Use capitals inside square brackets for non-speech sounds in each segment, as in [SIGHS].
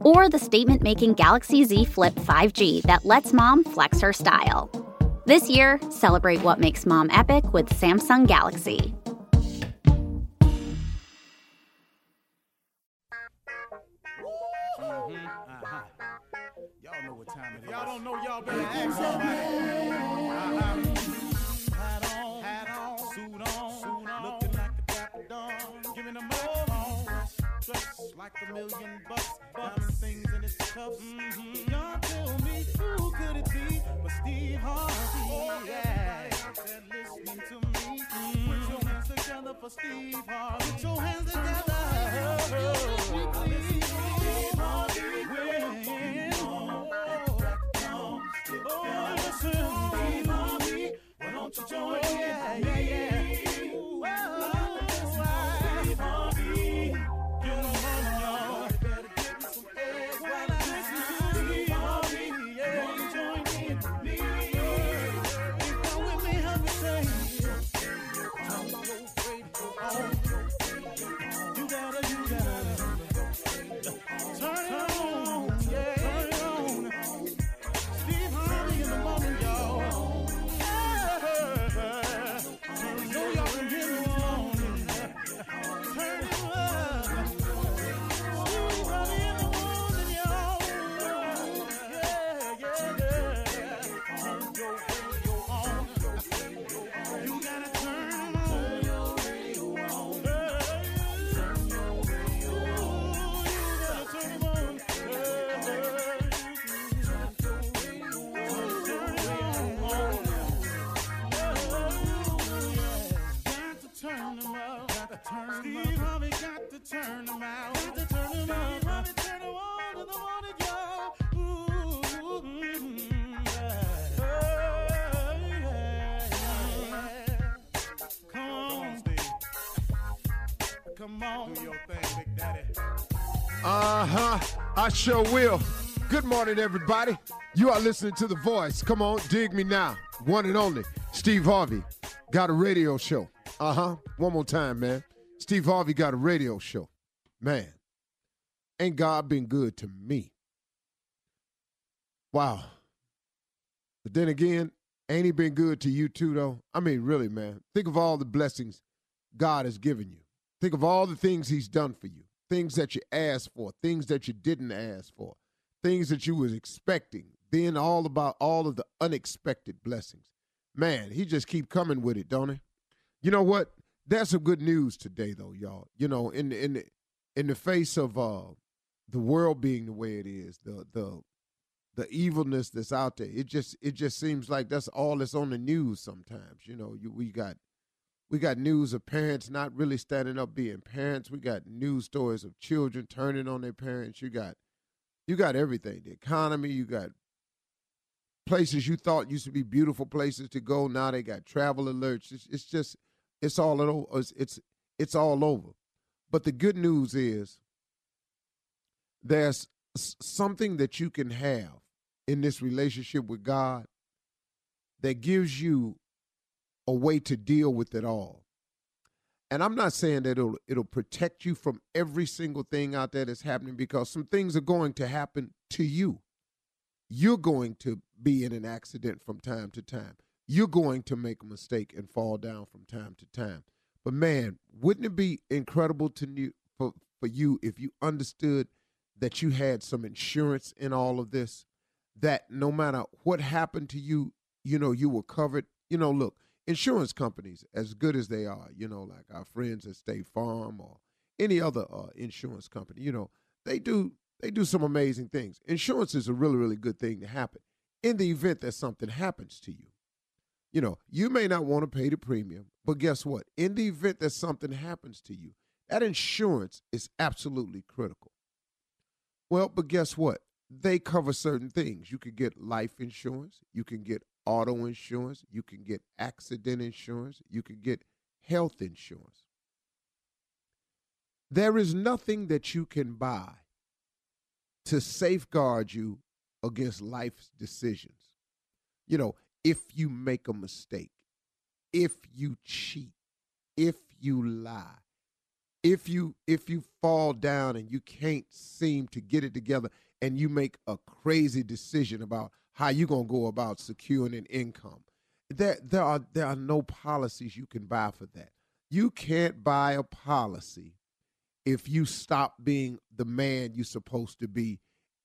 Or the statement making Galaxy Z Flip 5G that lets mom flex her style. This year, celebrate what makes mom epic with Samsung Galaxy. Mm-hmm. Uh-huh. Y'all know what time it is. Y'all don't know, y'all better ask like a million bucks, diamond things in his cuffs. Mm-hmm. Y'all tell me who could it be but Steve Harvey? Oh, yeah. Listening to me. Mm-hmm. Put your hands together for Steve Harvey. Put your hands together. Steve Harvey. Oh, listen, Steve Harvey, why don't you join in? Yeah, yeah, yeah. Come on. Do your thing, Big Daddy. Uh huh. I sure will. Good morning, everybody. You are listening to The Voice. Come on, dig me now. One and only, Steve Harvey. Got a radio show. Uh huh. One more time, man. Steve Harvey got a radio show. Man, ain't God been good to me? Wow. But then again, ain't he been good to you too, though? I mean, really, man. Think of all the blessings God has given you. Think of all the things he's done for you. Things that you asked for, things that you didn't ask for, things that you was expecting. Then all about all of the unexpected blessings. Man, he just keep coming with it, don't he? You know what? That's some good news today, though, y'all. You know, in in the, in the face of uh, the world being the way it is, the the the evilness that's out there, it just it just seems like that's all that's on the news. Sometimes, you know, you, we got we got news of parents not really standing up being parents. We got news stories of children turning on their parents. You got you got everything. The economy, you got places you thought used to be beautiful places to go. Now they got travel alerts. It's, it's just it's all over. It's, it's it's all over. But the good news is there's something that you can have in this relationship with God that gives you a way to deal with it all. And I'm not saying that it'll it'll protect you from every single thing out there that's happening because some things are going to happen to you. You're going to be in an accident from time to time. You're going to make a mistake and fall down from time to time. But man, wouldn't it be incredible to you for, for you if you understood that you had some insurance in all of this? that no matter what happened to you, you know, you were covered. You know, look, insurance companies, as good as they are, you know, like our friends at State Farm or any other uh, insurance company, you know, they do they do some amazing things. Insurance is a really, really good thing to happen in the event that something happens to you. You know, you may not want to pay the premium, but guess what? In the event that something happens to you, that insurance is absolutely critical. Well, but guess what? They cover certain things. You can get life insurance, you can get auto insurance, you can get accident insurance, you can get health insurance. There is nothing that you can buy to safeguard you against life's decisions. You know, if you make a mistake, if you cheat, if you lie, if you if you fall down and you can't seem to get it together and you make a crazy decision about how you're going to go about securing an income. There there are there are no policies you can buy for that. You can't buy a policy if you stop being the man you're supposed to be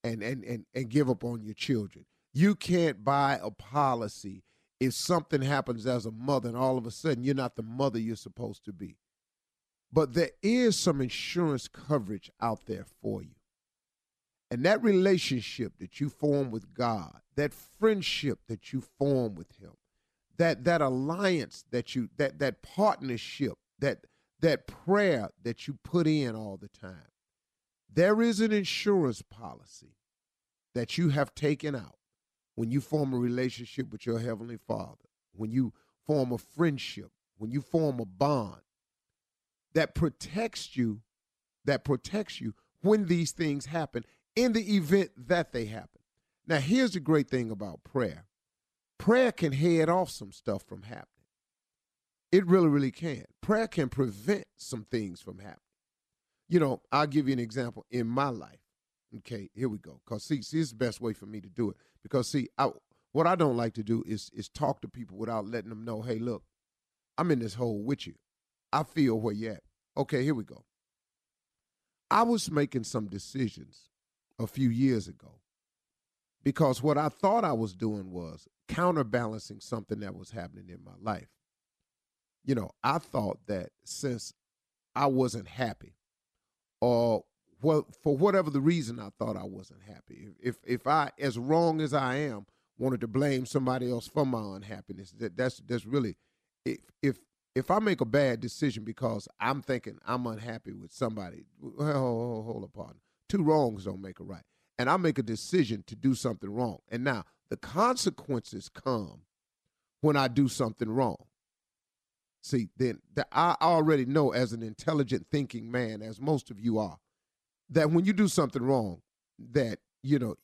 and and and, and give up on your children. You can't buy a policy if something happens as a mother and all of a sudden you're not the mother you're supposed to be. But there is some insurance coverage out there for you. And that relationship that you form with God, that friendship that you form with him, that that alliance that you that that partnership, that that prayer that you put in all the time. There is an insurance policy that you have taken out when you form a relationship with your heavenly Father, when you form a friendship, when you form a bond that protects you, that protects you when these things happen in the event that they happen. Now, here's the great thing about prayer prayer can head off some stuff from happening. It really, really can. Prayer can prevent some things from happening. You know, I'll give you an example in my life. Okay, here we go. Cause see, see, it's the best way for me to do it. Because see, I, what I don't like to do is is talk to people without letting them know, hey, look, I'm in this hole with you. I feel where you're at. Okay, here we go. I was making some decisions a few years ago because what I thought I was doing was counterbalancing something that was happening in my life. You know, I thought that since I wasn't happy, or well, for whatever the reason I thought I wasn't happy, if if I, as wrong as I am, wanted to blame somebody else for my unhappiness, that that's that's really if if if I make a bad decision because I'm thinking I'm unhappy with somebody, well, hold, hold up, partner. Two wrongs don't make a right. And I make a decision to do something wrong. And now the consequences come when I do something wrong. See, then the, I already know as an intelligent thinking man, as most of you are, that when you do something wrong, that, you know,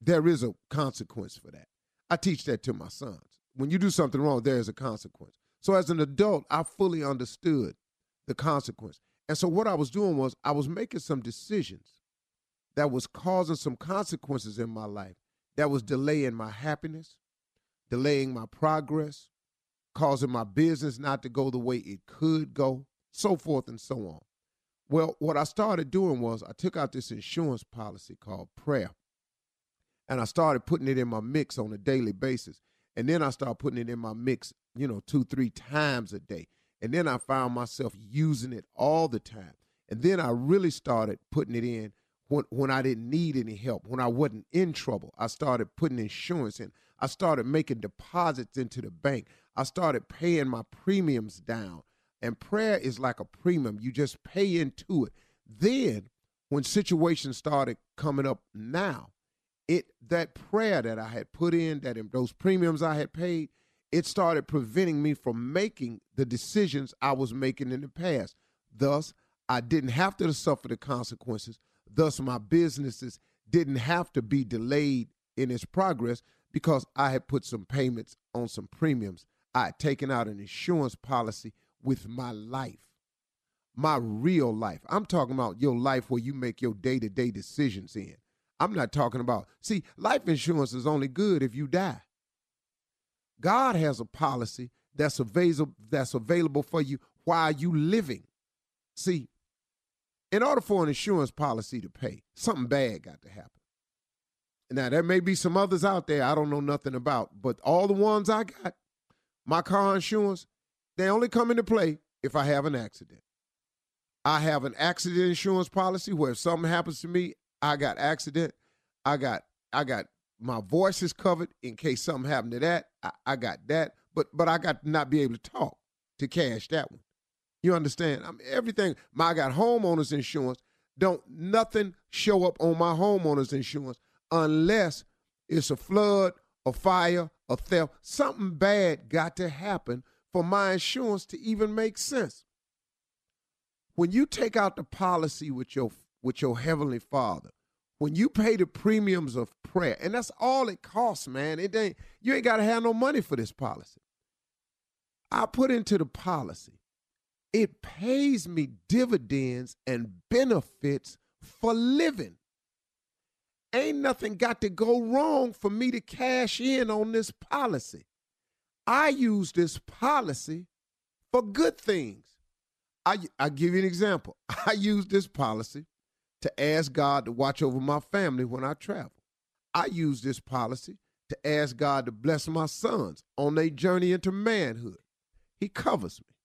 there is a consequence for that. I teach that to my sons. When you do something wrong, there is a consequence. So as an adult, I fully understood the consequence. And so what I was doing was I was making some decisions that was causing some consequences in my life that was delaying my happiness, delaying my progress, causing my business not to go the way it could go, so forth and so on. Well, what I started doing was I took out this insurance policy called prayer and I started putting it in my mix on a daily basis. And then I started putting it in my mix you know, two, three times a day. And then I found myself using it all the time. And then I really started putting it in when, when I didn't need any help, when I wasn't in trouble. I started putting insurance in. I started making deposits into the bank. I started paying my premiums down. And prayer is like a premium, you just pay into it. Then, when situations started coming up now, it that prayer that I had put in, that in those premiums I had paid, it started preventing me from making the decisions I was making in the past. Thus, I didn't have to suffer the consequences. Thus, my businesses didn't have to be delayed in its progress because I had put some payments on some premiums. I had taken out an insurance policy with my life, my real life. I'm talking about your life where you make your day to day decisions in. I'm not talking about, see, life insurance is only good if you die. God has a policy that's available that's available for you while you living. See, in order for an insurance policy to pay, something bad got to happen. Now there may be some others out there I don't know nothing about, but all the ones I got, my car insurance, they only come into play if I have an accident. I have an accident insurance policy where if something happens to me, I got accident, I got I got my voice is covered in case something happened to that. I, I got that, but but I got to not be able to talk to cash that one. You understand? I mean, everything. My I got homeowners insurance. Don't nothing show up on my homeowners insurance unless it's a flood, a fire, a theft. Something bad got to happen for my insurance to even make sense. When you take out the policy with your with your heavenly Father, when you pay the premiums of prayer, and that's all it costs, man. It ain't you ain't got to have no money for this policy. I put into the policy. It pays me dividends and benefits for living. Ain't nothing got to go wrong for me to cash in on this policy. I use this policy for good things. I I give you an example. [LAUGHS] I use this policy to ask God to watch over my family when I travel. I use this policy to ask God to bless my sons on their journey into manhood. He covers me.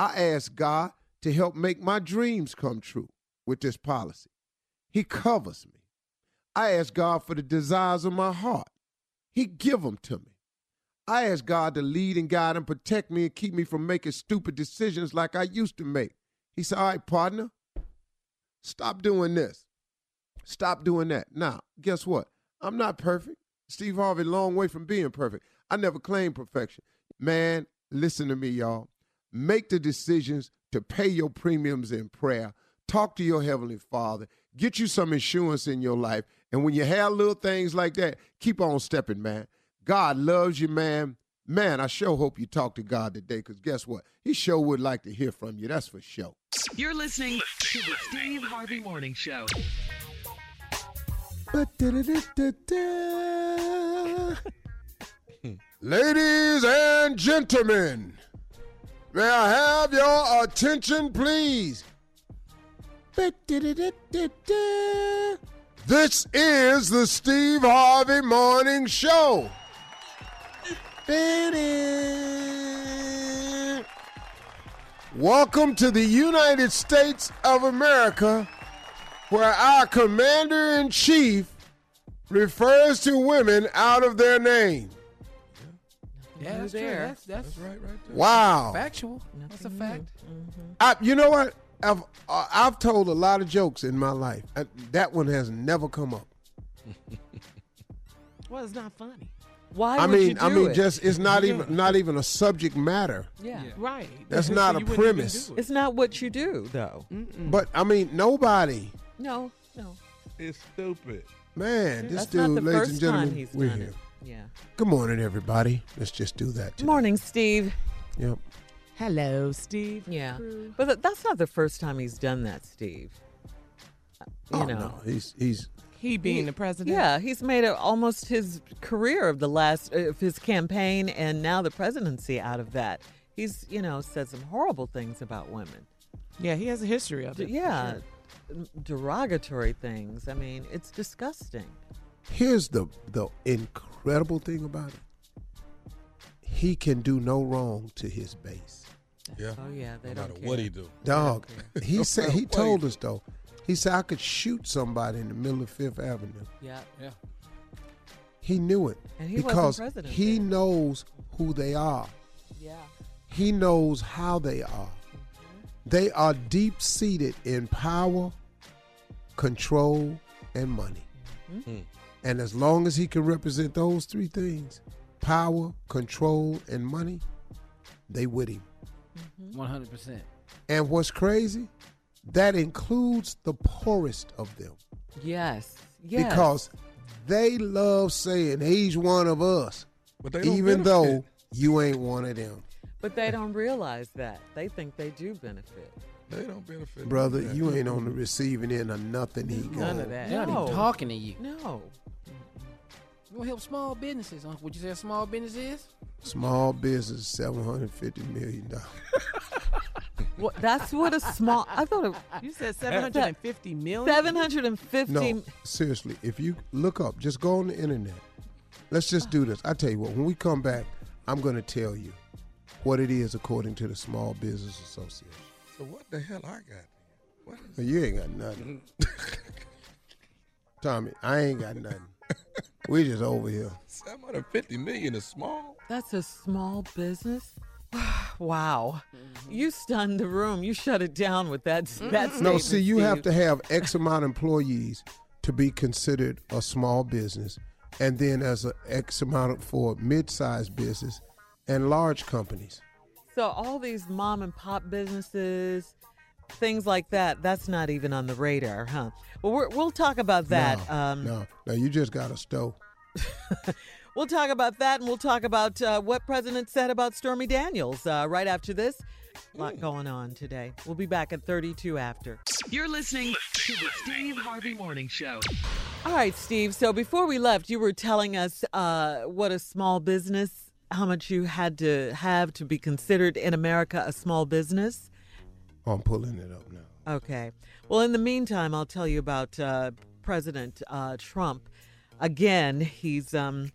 I ask God to help make my dreams come true with this policy. He covers me. I ask God for the desires of my heart. He give them to me. I ask God to lead and guide and protect me and keep me from making stupid decisions like I used to make. He said, All right, partner, stop doing this. Stop doing that. Now, guess what? I'm not perfect. Steve Harvey, long way from being perfect. I never claimed perfection. Man, listen to me, y'all. Make the decisions to pay your premiums in prayer. Talk to your Heavenly Father. Get you some insurance in your life. And when you have little things like that, keep on stepping, man. God loves you, man. Man, I sure hope you talk to God today because guess what? He sure would like to hear from you. That's for sure. You're listening to the Steve Harvey Morning Show. [LAUGHS] Ladies and gentlemen, may I have your attention, please? This is the Steve Harvey Morning Show. Welcome to the United States of America, where our commander in chief refers to women out of their name. Yeah, that's true. there. That's, that's, right, right there. Wow. Factual. That's a fact. I, you know what? I've uh, I've told a lot of jokes in my life. Uh, that one has never come up. [LAUGHS] Well, it's not funny. Why I would mean, you do I mean, it? just it's not even not even a subject matter. yeah. Yeah. Right. That's So not you a wouldn't even premise. do it. It's not what you do, though. But I mean, nobody, No, no. It's stupid. man. This That's dude, not the ladies first and gentlemen, time he's we're done here. it. Yeah. Good morning, everybody. Let's just do that. Today. Morning, Steve. Yep. Hello, Steve. Yeah. But that's not the first time he's done that, Steve. You oh, know. no, he's he's He being the president. Yeah, he's made it almost his career of the last of his campaign and now the presidency out of that. He's, you know, said some horrible things about women. Yeah, he has a history of it. for yeah. sure. Mm, derogatory things. I mean, it's disgusting. here's the the incredible thing about it. He can do no wrong to his base. Yeah. Oh yeah, they no don't matter care. what he do. Dog. [LAUGHS] He No said he told he us though. He said I could shoot somebody in the middle of Fifth Avenue. Yeah. Yeah. He knew it And he wasn't because president he then. knows who they are. Yeah. He knows how they are. They are deep seated in power, control, and money. Mhm. And as long as he can represent those three things power, control, and money they with him. Mm-hmm. One hundred percent. And what's crazy? That includes the poorest of them. Yes. Yes. Because they love saying he's one of us, But they even benefit. though you ain't one of them. But they don't realize that. They think they do benefit. they don't benefit. Brother, you ain't on the receiving end of nothing he got. None of that. They're not No. even talking to you. No. You want to help small businesses? Huh? Would you say a small business is? Small business, seven hundred fifty million dollars. [LAUGHS] What, that's what a small. I thought it You said 750 million? seven hundred and fifty. No, seriously. If you look up, just go on the internet. Let's just do this. I tell you what. When we come back, I'm going to tell you what it is according to the Small Business Association. So what the hell I got? What is But you ain't got nothing. [LAUGHS] Tommy, I ain't got nothing. We just over here. 750 million is small? That's a small business. [SIGHS] wow, mm-hmm. you stunned the room. You shut it down with that. That mm-hmm. No, see, you have to have X amount of employees to be considered a small business, and then as a X amount for mid-sized business and large companies. So all these mom and pop businesses, things like that. That's not even on the radar, huh? Well, we're, we'll talk about that. No, um, no, no, you just got a stove. [LAUGHS] We'll talk about that, and we'll talk about uh, what President said about Stormy Daniels uh, right after this. A lot going on today. We'll be back at 32 after. You're listening to the Steve Harvey Morning Show. All right, Steve. So before we left, you were telling us uh, what a small business, how much you had to have to be considered in America a small business. Oh, I'm pulling it up now. Okay. Well, in the meantime, I'll tell you about uh, President uh, Trump. Again, he's um,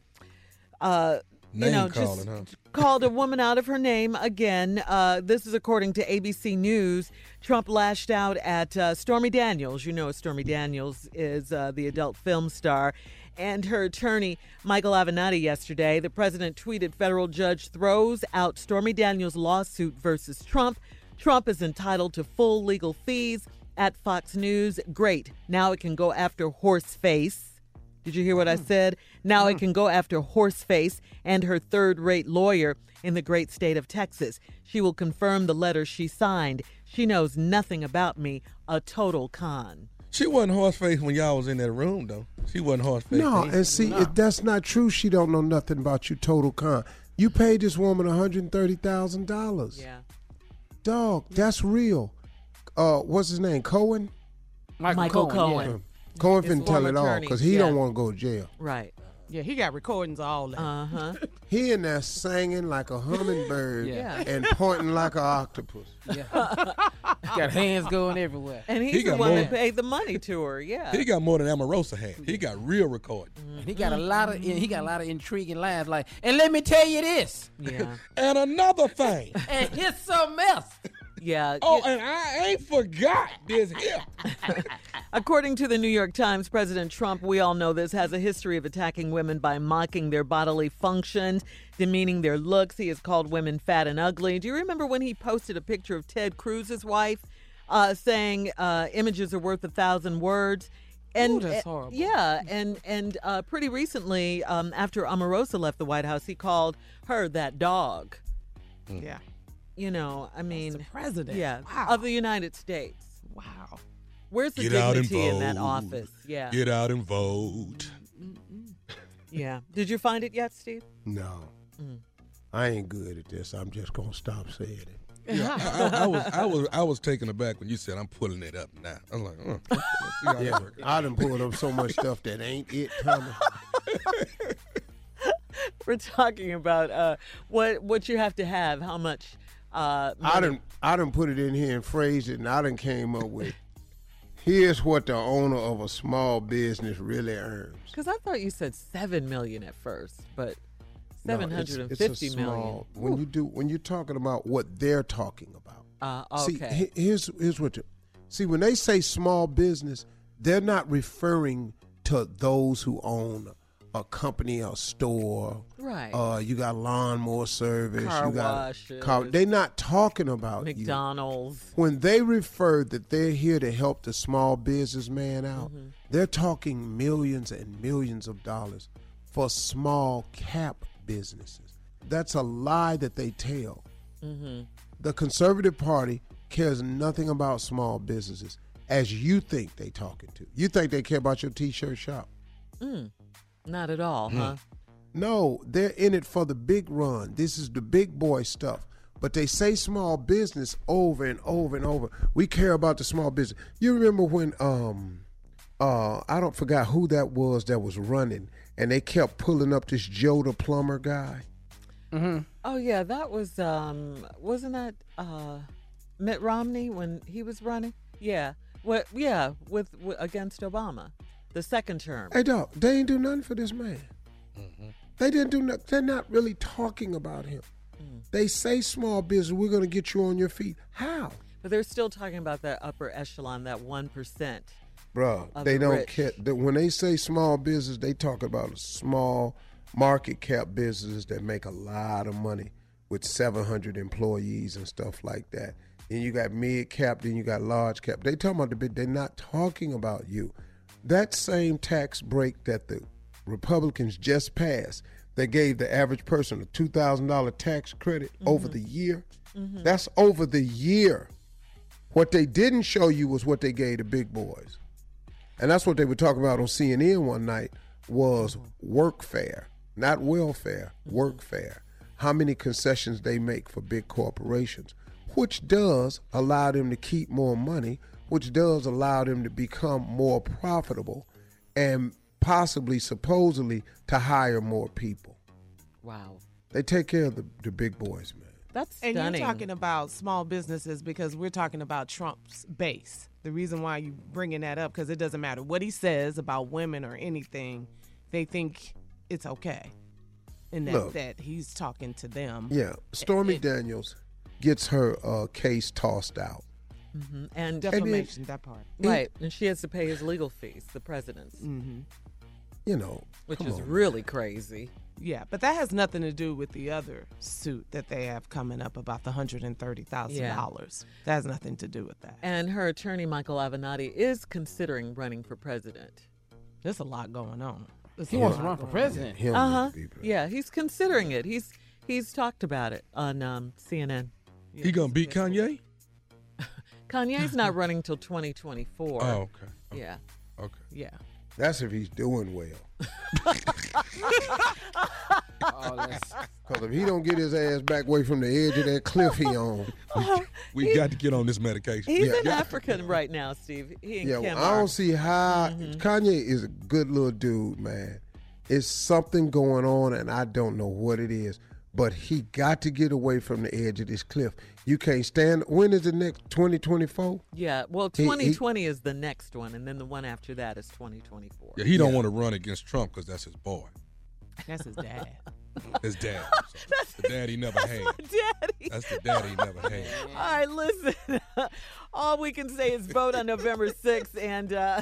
uh, you know, calling, just huh? [LAUGHS] called a woman out of her name again. Uh, this is according to ABC News. Trump lashed out at uh, Stormy Daniels. You know, Stormy Daniels is uh, the adult film star. And her attorney, Michael Avenatti, yesterday. The president tweeted federal judge throws out Stormy Daniels' lawsuit versus Trump. Trump is entitled to full legal fees at Fox News. Great. Now it can go after Horseface. Did you hear what I hmm. said? Now it hmm. can go after Horseface and her third rate lawyer in the great state of Texas. She will confirm the letter she signed. She knows nothing about me. A total con. She wasn't horseface when y'all was in that room, though. She wasn't horseface. No, and see, if that's not true. She don't know nothing about you, total con. You paid this woman one hundred thirty thousand dollars. Yeah. Dog, that's real. Uh, what's his name? Cohen. Michael, Michael Cohen. Cohen. yeah. Cohen His finna tell former it all because he yeah. don't want to go to jail. Right. Yeah, he got recordings all that. Uh huh. [LAUGHS] He in there singing like a hummingbird [LAUGHS] Yeah. and pointing like an octopus. [LAUGHS] Yeah. Got hands going everywhere. And he's He the got one more. that paid the money to her. Yeah. He got more than Omarosa had. He got real recording. And he got a lot of he got a lot of intriguing lines like, and let me tell you this, yeah. And another thing. and here's something else. Yeah. oh, and I ain't forgot this here. [LAUGHS] According to the New York Times, President Trump, we all know this, has a history of attacking women by mocking their bodily functions, demeaning their looks. He has called women fat and ugly. Do you remember when he posted a picture of Ted Cruz's wife uh, saying uh, images are worth a thousand words? And Ooh, that's uh, horrible. yeah, and and uh, pretty recently, um, after Omarosa left the White House, he called her that dog. yeah. You know, I mean, the president. yeah, Wow. of the United States. Wow. Where's the Get out dignity in that office? Yeah. Get out and vote. Yeah. Did you find it yet, Steve? No, I ain't good at this. I'm just gonna stop saying it. Yeah, I, I, I was I was I was taken aback when you said I'm pulling it up now. I was like, let's see how Yeah. I done pulled up so much stuff that ain't it, Tommy. [LAUGHS] We're talking about uh, what what you have to have, how much. Uh, I didn't. I done put it in here and phrased it, and I didn't came up with. Here's what the owner of a small business really earns. Because I thought you said seven million at first, but No, seven hundred and fifty million. small- When you do, when you're talking about what they're talking about. Uh, See, okay. he- here's here's what. You, see, when they say small business, they're not referring to those who own a company a store. Right. Uh, you got lawnmower service. Car you got washes. car. They're not talking about you. McDonald's. When they refer that they're here to help the small businessman out, Mm-hmm. they're talking millions and millions of dollars for small cap businesses. That's a lie that they tell. Mm-hmm. The Conservative Party cares nothing about small businesses as you think they talking to. You think they care about your t-shirt shop. Not at all, huh? No, they're in it for the big run. This is the big boy stuff. But they say small business over and over and over. We care about the small business. You remember when um uh I don't forgot who that was that was running and they kept pulling up this Joe the plumber guy. Mm-hmm. Oh yeah, that was um, wasn't that uh, Mitt Romney when he was running? Yeah. What? Yeah, with, with against Obama, the second term. Hey, dog, they ain't do nothing for this man. Mm-hmm. They didn't do nothing. They're not really talking about him. Hmm. They say small business, we're going to get you on your feet. How? But they're still talking about that upper echelon, that one percent. Bro, they the don't rich. care. they- When they say small business, they talk about a small market cap businesses that make a lot of money with 700 employees and stuff like that. And you got mid cap, then you got large cap. They talking about the big. They're not talking about you. That same tax break that the Republicans just passed, that gave the average person a two thousand dollar tax credit over the year. That's over the year. What they didn't show you was what they gave the big boys. And that's what they were talking about on CNN one night was workfare, not welfare, workfare. How many concessions they make for big corporations, which does allow them to keep more money, which does allow them to become more profitable and possibly supposedly to hire more people. Wow, They take care of the, the big boys, man. that's stunning. And you're talking about small businesses because we're talking about Trump's base. The reason why you bringing that up because it doesn't matter what he says about women or anything, they think it's okay, and that Look. that he's talking to them. Yeah, Stormy Daniels gets her uh, case tossed out. Mhm. and Defamation, that part. right, and she has to pay his legal fees, the president's, You know, which come is on. really crazy. Yeah, but that has nothing to do with the other suit that they have coming up about the hundred and thirty thousand dollars. That has nothing to do with that. And her attorney, Michael Avenatti, is considering running for president. There's a lot going on. There's He a wants to run for president. Him Uh huh. to be president. Yeah, he's considering it. He's he's talked about it on um, CNN. He gonna beat Kanye? Kanye's not running till 2024. Oh, okay. Yeah. Okay. Yeah. That's if he's doing well. [LAUGHS] Oh, Because if he don't get his ass back away from the edge of that cliff he on, We got to get on this medication. He's Yeah. in Africa right now, Steve. He and yeah, Kim well, I don't see how Mm-hmm. Kanye is a good little dude, man. It's something going on, and I don't know what it is. But he got to get away from the edge of this cliff. You can't stand. When is the next 2024? Yeah, well, He- he- 2020 is the next one, and then the one after that is 2024. Yeah, he don't want to run against Trump because that's his boy, That's his dad. [LAUGHS] his dad. So the dad he never had. Daddy. That's the dad he never had. [LAUGHS] All right, listen. [LAUGHS] All we can say is vote on November 6th. And uh,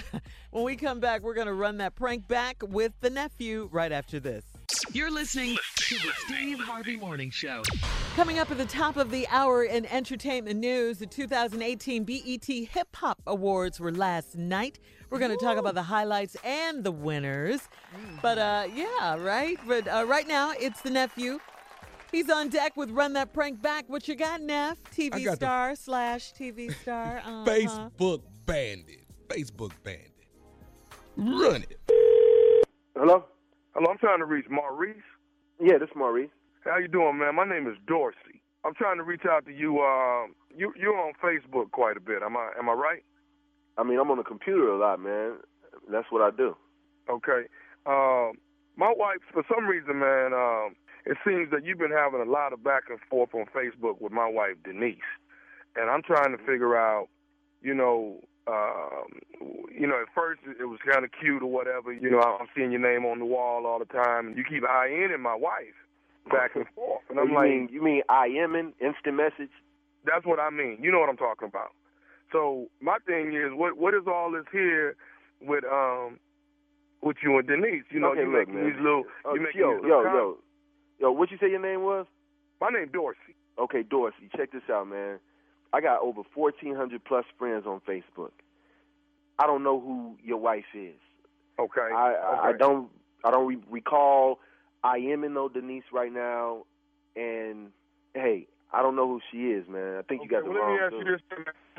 when we come back, we're going to run that prank back with the nephew right after this. You're listening to the Steve Harvey Morning Show. Coming up at the top of the hour in entertainment news, the 2018 BET Hip Hop Awards were last night. We're going to talk about the highlights and the winners. But uh, yeah, right? But uh, right now, it's the nephew. He's on deck with Run That Prank Back. What you got, Neff? TV got the- star slash TV star. [LAUGHS] Uh-huh. Facebook bandit. Facebook bandit. Run it. Hello? Hello, I'm trying to reach Maurice. Yeah, this is Maurice. How you doing, man? My name is Dorsey. I'm trying to reach out to you. Um, you you're on Facebook quite a bit. Am I am I right? I mean, I'm on the computer a lot, man. That's what I do. Okay. Um, my wife, for some reason, man, um, it seems that you've been having a lot of back and forth on Facebook with my wife Denise, and I'm trying to figure out, you know, um, you know, at first it was kind of cute or whatever. You know, I'm seeing your name on the wall all the time, and you keep in in my wife back and forth, and I'm you like, mean you mean I am in instant message? That's what I mean. You know what I'm talking about. So my thing is, what what is all this here with um with you and Denise? You know, okay, you look, making man. these little, Uh, you making yo, these yo, little yo, yo. What you say your name was? My name Dorsey. Okay, Dorsey. Check this out, man. I got over 1,400 plus friends on Facebook. I don't know who your wife is. Okay. I I, I don't I don't re- recall I am in no Denise right now, and hey, I don't know who she is, man. I think you got the well, wrong. let me ask dude. you this.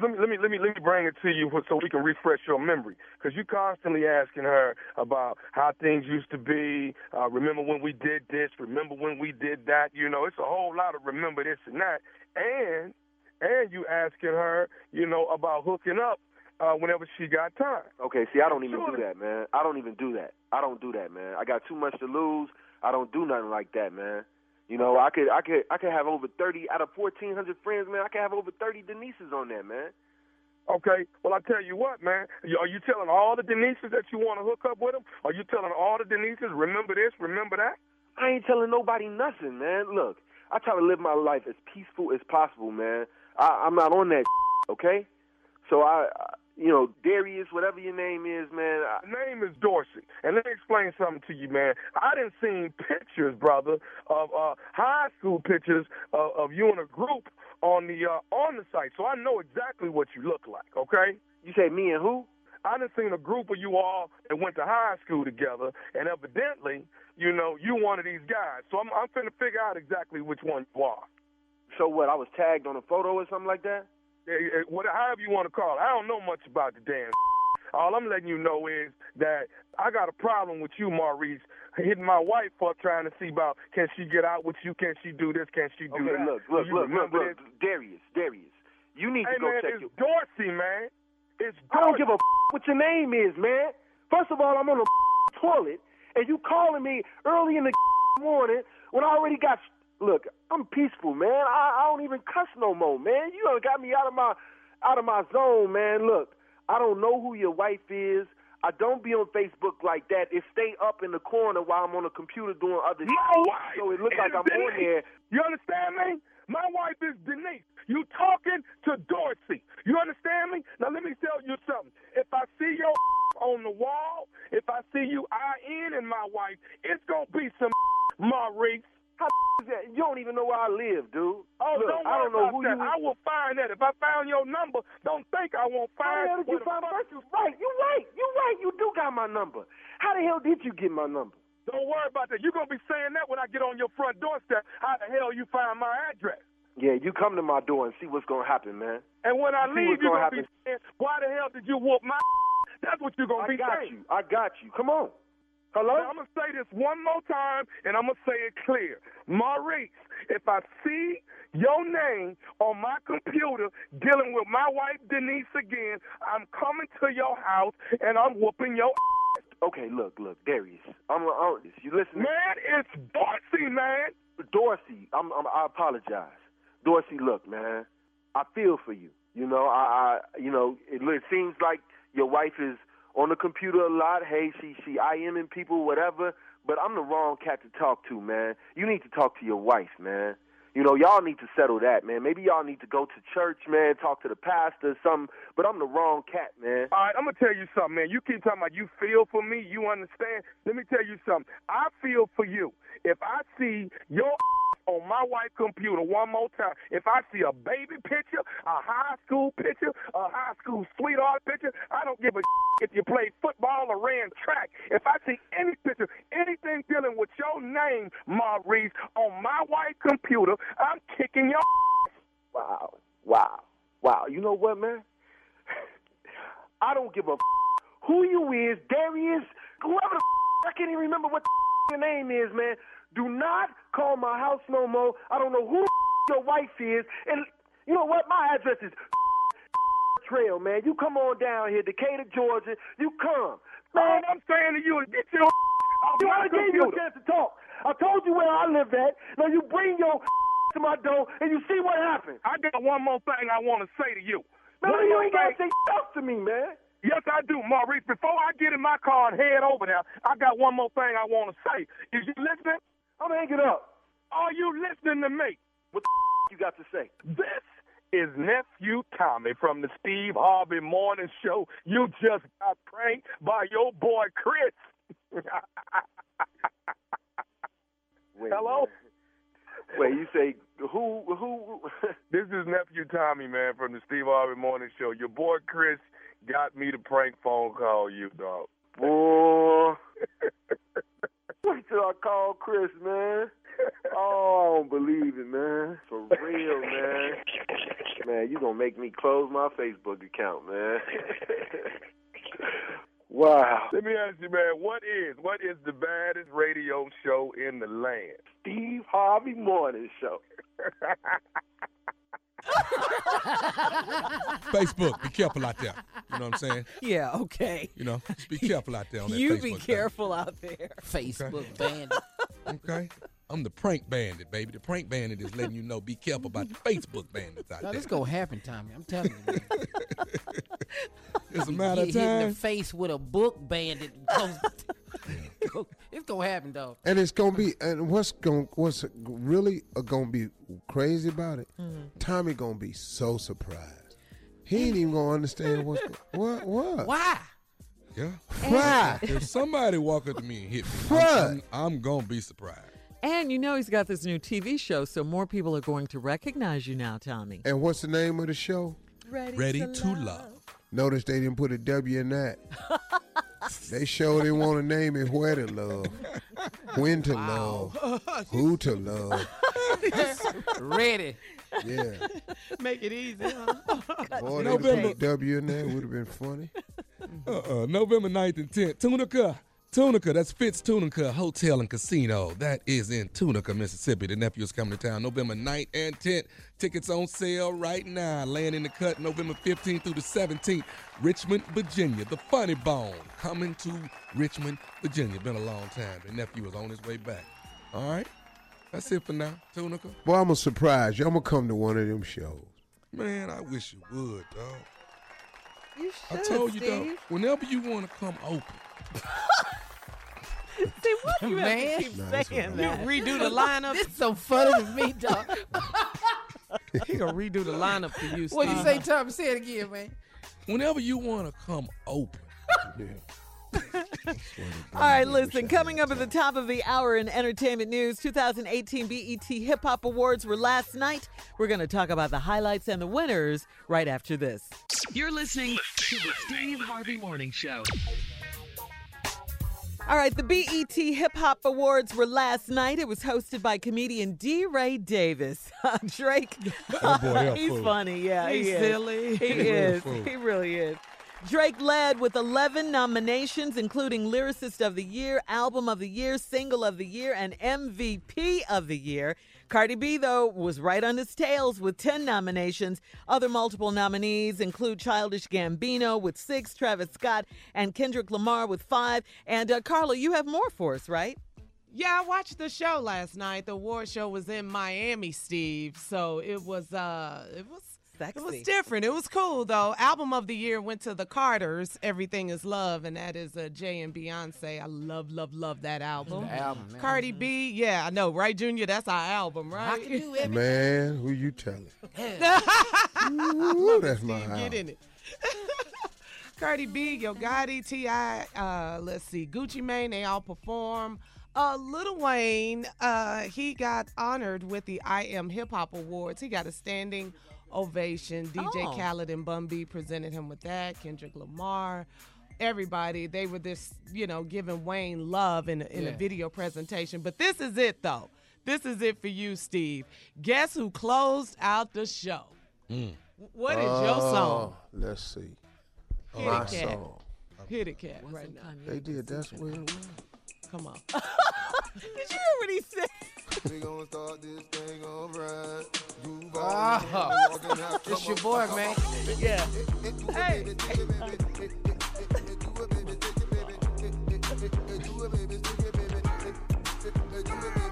Let me let me let me let me bring it to you so we can refresh your memory, because you're constantly asking her about how things used to be. Uh, remember when we did this? Remember when we did that? You know, it's a whole lot of remember this and that, and and you asking her, you know, about hooking up uh, whenever she got time. Okay, see, I don't even do that, man. I don't even do that. I don't do that, man. I got too much to lose. I don't do nothing like that, man. You know, I could I could I could have over thirty out of fourteen hundred friends, man. I could have over thirty Denises on there, man. Okay, well I tell you what, man. Are you telling all the Denises that you want to hook up with them? Are you telling all the Denises, remember this, remember that? I ain't telling nobody nothing, man. Look, I try to live my life as peaceful as possible, man. I, I'm not on that, [LAUGHS] okay? So I, I, you know, Darius, whatever your name is, man. I, name is Dorsey, and let me explain something to you, man. I didn't seen pictures, brother, of uh, high school pictures of, of you in a group on the uh, on the site, so I know exactly what you look like. Okay? you say me and who? I done seen a group of you all that went to high school together, and evidently, you know, you one of these guys. So I'm I'm finna figure out exactly which one you are. So what? I was tagged on a photo or something like that. Eh, eh, What, however you want to call it. I don't know much about the damn. [LAUGHS] All I'm letting you know is that I got a problem with you, Maurice, hitting my wife up trying to see about can she get out with you, can she do this, can she do Okay, that. look, look, look, look, look. Darius, Darius. You need Hey to go man, check it's your. Dorsey, man. It's I don't give a f- what your name is, man. First of all, I'm on the [LAUGHS] toilet, and you calling me early in the [LAUGHS] morning when I already got. Look, I'm peaceful, man. I, I don't even cuss no more, man. You done got me out of my out of my zone, man. Look, I don't know who your wife is. I don't be on Facebook like that. It stay up in the corner while I'm on the computer doing other My shit. wife So it look like I'm on there. You understand me? My wife is Denise. You talking to Dorsey. You understand me? Now let me tell you something. If I see your [LAUGHS] on the wall, if I see you in and my wife, it's gonna be some [LAUGHS] Maurice. How [LAUGHS] is that? You don't even know where I live, dude. Oh, Look, don't I worry don't know who that. you. I will find that. If I found your number, don't think I won't How the find hell did you find my you right? You right. You right. You do got my number. How the hell did you get my number? Don't worry about that. You're gonna be saying that when I get on your front doorstep. How the hell you find my address? Yeah, you come to my door and see what's gonna happen, man. And when I See leave, you're gonna gonna be saying, "Why the hell did you whoop my?" [LAUGHS] That's what you're gonna be saying. I got you. I got you. Come on. Hello. Now, I'm gonna say this one more time, and I'm gonna say it clear, Maurice. If I see your name on my computer dealing with my wife Denise again, I'm coming to your house and I'm whooping your. Okay, look, look, Darius. I'm, I'm you listening? Man, it's Dorsey, man. Dorsey, I'm, I'm, I apologize. Dorsey, look, man, I feel for you. You know, I, I you know, it, it seems like your wife is on the computer a lot. Hey, she, she I am in people, whatever. But I'm the wrong cat to talk to, man. You need to talk to your wife, man. You know, y'all need to settle that, man. Maybe y'all need to go to church, man, talk to the pastor, or something. But I'm the wrong cat, man. All right, I'm gonna tell you something, man. You keep talking about you feel for me, you understand. Let me tell you something. I feel for you. If I see your on my wife's computer one more time, if I see a baby picture, a high school picture, a high school sweetheart picture, I don't give a [LAUGHS] if you played football or ran track. If I see any picture, anything dealing with your name, Maurice, on my wife's computer, I'm kicking your. [LAUGHS] Wow, wow, wow. You know what, man? [LAUGHS] I don't give a who you is, Darius, whoever the I can't even remember what the your name is, man. Do not call my house no more. I don't know who your wife is, and you know what? My address is [LAUGHS] Trail, man. You come on down here, Decatur, Georgia. You come, man. I'm saying to you is get your [LAUGHS] off You my I gave you a chance to talk. I told you where I live at. Now you bring your [LAUGHS] to my door and you see what happens. I got one more thing I want to say to you. Man, One you ain't gotta say stuff to me, man. Yes, I do, Maurice. Before I get in my car and head over there, I got one more thing I want to say. Is you listening? I'm hanging up. Are you listening to me? What the you got to say? This is nephew Tommy from the Steve Harvey Morning Show. You just got pranked by your boy Chris. [LAUGHS] Hello? man. Wait, you say who? Who? [LAUGHS] This is nephew Tommy, man, from the Steve Harvey Morning Show. Your boy Chris got me to prank phone call you, dog. Boy, [LAUGHS] wait till I call Chris, man. Oh, I don't believe it, man. For real, man. Man, you gonna make me close my Facebook account, man. [LAUGHS] wow. Let me ask you, man, what is what is the baddest radio show in the land? Steve Harvey Morning Show. [LAUGHS] Facebook, be careful out there. You know what I'm saying? Yeah, okay. You know, just be careful out there on that You Facebook be thing. careful out there. Facebook bandit. Okay. I'm the prank bandit, baby. The prank bandit is letting you know be careful about the Facebook bandits out Now, there. this gonna happen, Tommy. I'm telling you. Man. [LAUGHS] It's a matter of Get hit in time. the face with a book bandit. [LAUGHS] it's gonna happen, dog. And it's gonna be, and what's gonna, what's really uh, gonna be crazy about it? Tommy gonna be so surprised. He ain't even gonna understand what's what what Why? Yeah. why. If somebody walk up to me and hit me, What? I'm, I'm, I'm gonna be surprised. And you know he's got this new TV show, so more people are going to recognize you now, Tommy. And what's the name of the show? Ready to love. Notice they didn't put a W in that. [LAUGHS] they sure didn't want to name it Where to Love, When to Love, [LAUGHS] Who to Love. Ready. Yeah. Make it easy. Huh? [LAUGHS] Boy, they November. put a W in there would have been funny. Uh-uh. November 9th and 10th. Tunica. Tunica, that's Fitz Tunica Hotel and Casino. That is in Tunica, Mississippi. The nephew is coming to town November 9th and 10th. Tickets on sale right now. Laying in the cut November 15th through the 17th. Richmond, Virginia. The Funny Bone coming to Richmond, Virginia. Been a long time. The nephew is on his way back. All right. That's it for now, Tunica. Boy, I'm gonna surprise you. I'm gonna come to one of them shows. Man, I wish you would, dog. You should, I should, told you, Steve. dog, whenever you want to come open, [LAUGHS] See, what you have Man. to keep Nah, that's saying all that? Redo the [LAUGHS] lineup. This is so funny to me, dog. [LAUGHS] He gonna redo the lineup for you. What you Steve. say, Tom? Say it again, man. whenever you want to come open, All right, listen, coming up at the top of the hour in entertainment news, 2018 BET Hip Hop Awards were last night. We're going to talk about the highlights and the winners right after this. You're listening to the Steve Harvey Morning Show. All right, the BET Hip Hop Awards were last night. It was hosted by comedian DeRay Davis. [LAUGHS] Uh, Drake, [LAUGHS] Oh, boy, [LAUGHS] he's fool. funny. Yeah, He's he is. silly. He Real is. fool. He really is. Drake led with 11 nominations, including Lyricist of the Year, Album of the Year, Single of the Year, and MVP of the Year. Cardi B, though, was right on his tails with 10 nominations. Other multiple nominees include Childish Gambino with six, Travis Scott and Kendrick Lamar with five. And uh, Carla, you have more for us, right? Yeah, I watched the show last night. The award show was in Miami, Steve. So it was uh it was Sexy. it was different. It was cool though. Album of the year went to the Carters, Everything is Love, and that is uh, Jay and Beyonce. I love, love, love that album. The album, man. Cardi B, yeah, I know, right, Junior? That's our album, I right? can do [LAUGHS] everything. Man, who you telling? [LAUGHS] Ooh, that's my Steve, house. get in it. [LAUGHS] Cardi B, Yo Gotti, T.I., uh, let's see, Gucci Mane, they all perform. Uh, Lil Wayne, uh, he got honored with the I Am Hip Hop Awards. He got a standing ovation. DJ Oh. Khaled and Bun B presented him with that. Kendrick Lamar, everybody, they were this, you know, giving Wayne love in, a- in a video presentation. But this is it, though. This is it for you, Steve. Guess who closed out the show? Mm. What is your oh, song? Oh, Let's see. Hit My it, cat. song. Hit it, cat, right now. They did. That's where it was. Come on. [LAUGHS] Did you hear what he said? We gonna start this thing alright. Move [LAUGHS] Ah. It's your boy, man. Yeah. Hey.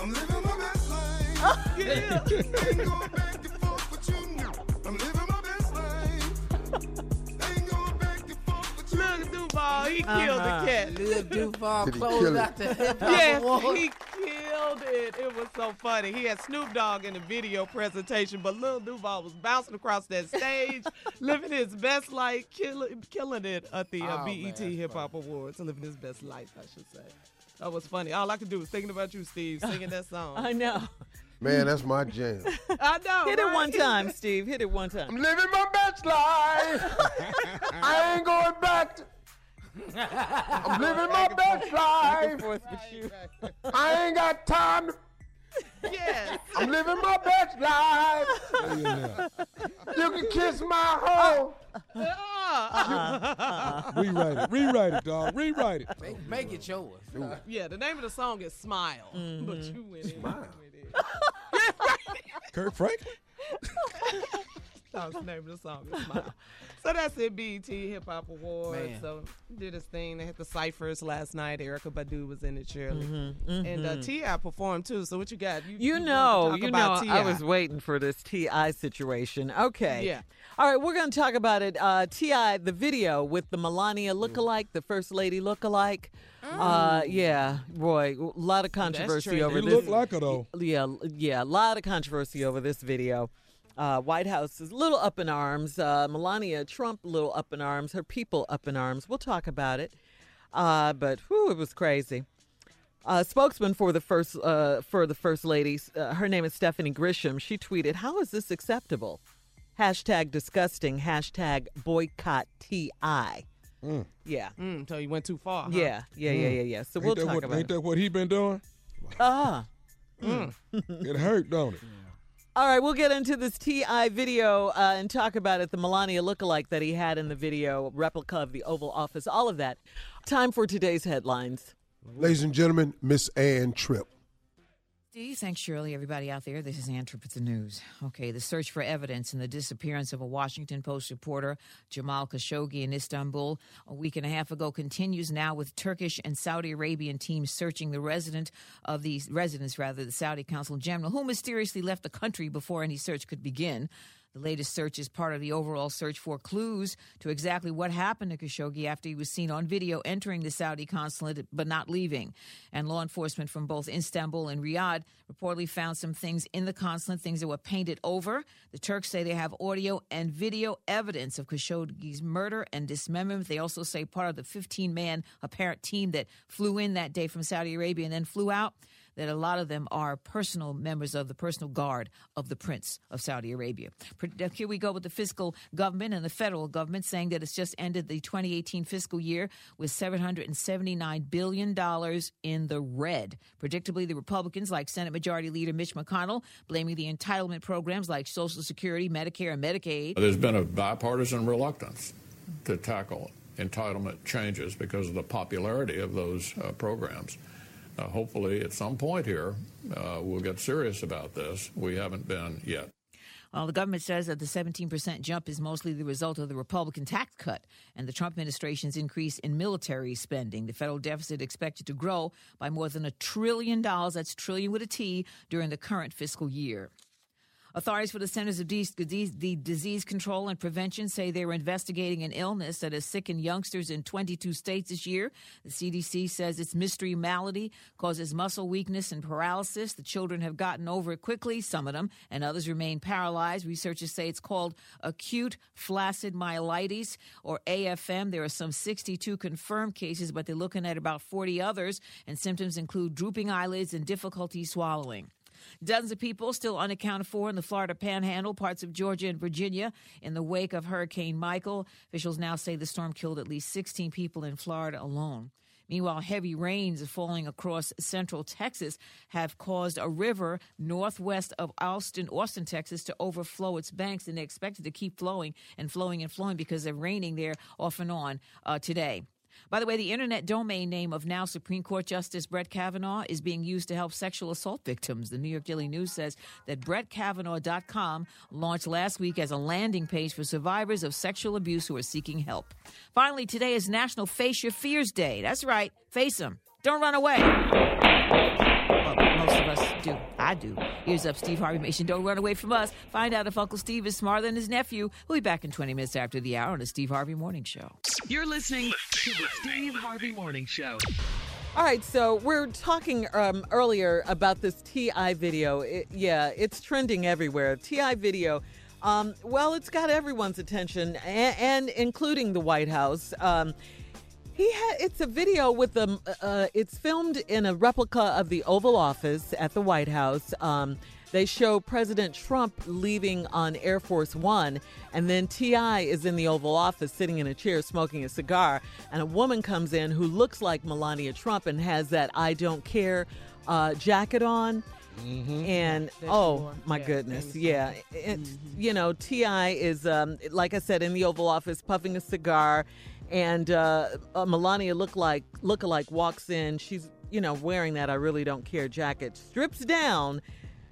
I'm living my best life. [LAUGHS] Yeah. Duval, he killed Uh-huh. the cat. Lil Duval closed out the hip hop [LAUGHS] Yes, award. he killed it. It was so funny. He had Snoop Dogg in the video presentation, but Lil Duval was bouncing across that stage, [LAUGHS] living his best life, kill, killing it at the uh, Oh, BET Hip Hop Awards. Living his best life, I should say. That was funny. All I could do was thinking about you, Steve, singing that song. [LAUGHS] I know. Man, that's my jam. I know. Hit it one time, Steve. Hit it one time. I'm living my best life. I ain't going back. To, I'm living my best life. Forth with you. [LAUGHS] I ain't got time. To, Yes. I'm living my best life. Stay. You can kiss my hoe. Uh, Rewrite it. Rewrite it, dog. Rewrite it. Make, make it yours. yeah, the name of the song is Smile, but you went in. Smile. [LAUGHS] with. Kirk Franklin? [LAUGHS] [LAUGHS] That was the name of the song. Is Smile. So that's it, BET Hip Hop Awards. Man. So did his thing. They had the ciphers last night. Erykah Badu was in it, Shirley, Mhm, and uh, mhm. T.I. performed too. So what you got? You wanted to know, you know, about I T.I. was waiting for this T.I. situation. Okay. Yeah. All right, we're going to talk about it. Uh, T.I., the video with the Melania lookalike, the First Lady lookalike. Uh, yeah, Roy, a lot of controversy over He this. looked like her though. Yeah, yeah, a lot of controversy over this video. Uh, White House is a little up in arms. Uh, Melania Trump a little up in arms. Her people up in arms. We'll talk about it. Uh, but whew, it was crazy. Uh, spokesman for the first uh, for the first lady, uh, her name is Stephanie Grisham. She tweeted, "How is this acceptable? Hashtag disgusting. Hashtag boycott Ti. Yeah, Mm, so you went too far. huh? yeah, yeah, yeah, yeah, yeah. So Ain't we'll talk what, about ain't it. that what he been doing? Ah. [LAUGHS] It hurt, don't it? All right, we'll get into this T.I. video uh, and talk about it. The Melania lookalike that he had in the video, replica of the Oval Office, all of that. Time for today's headlines. Ladies and gentlemen, Miss Ann Tripp. Steve, thanks, Shirley. Everybody out there, this is Tripp with the news. Okay, the search for evidence in the disappearance of a Washington Post reporter, Jamal Khashoggi, in Istanbul a week and a half ago continues now with Turkish and Saudi Arabian teams searching the resident of the residents, rather, the Saudi Consul General, who mysteriously left the country before any search could begin. The latest search is part of the overall search for clues to exactly what happened to Khashoggi after he was seen on video entering the Saudi consulate but not leaving. And law enforcement from both Istanbul and Riyadh reportedly found some things in the consulate, things that were painted over. The Turks say they have audio and video evidence of Khashoggi's murder and dismemberment. They also say part of the 15 man apparent team that flew in that day from Saudi Arabia and then flew out that a lot of them are personal members of the personal guard of the Prince of Saudi Arabia. Here we go with the fiscal government and the federal government saying that it's just ended the 2018 fiscal year with $779 billion in the red. Predictably, the Republicans, like Senate Majority Leader Mitch McConnell, blaming the entitlement programs like Social Security, Medicare, and Medicaid. There's been a bipartisan reluctance to tackle entitlement changes because of the popularity of those uh, programs. Uh, hopefully, at some point here, uh, we'll get serious about this. We haven't been yet. Well, the government says that the 17% jump is mostly the result of the Republican tax cut and the Trump administration's increase in military spending. The federal deficit expected to grow by more than a trillion dollars, that's trillion with a T, during the current fiscal year. Authorities for the Centers of Disease, the Disease Control and Prevention say they are investigating an illness that has sickened youngsters in 22 states this year. The CDC says its mystery malady causes muscle weakness and paralysis. The children have gotten over it quickly, some of them, and others remain paralyzed. Researchers say it's called acute flaccid myelitis or AFM. There are some 62 confirmed cases, but they're looking at about 40 others, and symptoms include drooping eyelids and difficulty swallowing. Dozens of people still unaccounted for in the Florida panhandle, parts of Georgia and Virginia in the wake of Hurricane Michael. Officials now say the storm killed at least 16 people in Florida alone. Meanwhile, heavy rains falling across central Texas have caused a river northwest of Austin, Austin, Texas, to overflow its banks, and they expect it to keep flowing and flowing and flowing because of raining there off and on uh, today. By the way, the internet domain name of now Supreme Court Justice Brett Kavanaugh is being used to help sexual assault victims. The New York Daily News says that BrettKavanaugh.com launched last week as a landing page for survivors of sexual abuse who are seeking help. Finally, today is National Face Your Fears Day. That's right, face them. Don't run away. I do. Ears up, Steve Harvey Nation. Don't run away from us. Find out if Uncle Steve is smarter than his nephew. We'll be back in 20 minutes after the hour on the Steve Harvey Morning Show. You're listening to the Steve Harvey Morning Show. All right, so we're talking um, earlier about this T.I. video. It, yeah, it's trending everywhere. T.I. video. Um, well, it's got everyone's attention, and, and including the White House. Um, he had it's a video with the uh, it's filmed in a replica of the Oval Office at the White House. Um, they show President Trump leaving on Air Force One, and then T.I. is in the Oval Office sitting in a chair smoking a cigar, and a woman comes in who looks like Melania Trump and has that "I don't care" uh, jacket on. And That she oh wore. my Yeah, goodness, famous yeah, one. it, you know T.I. is um, like I said in the Oval Office puffing a cigar, and uh, uh, Melania look like lookalike walks in. She's you know wearing that I really don't care jacket, strips down,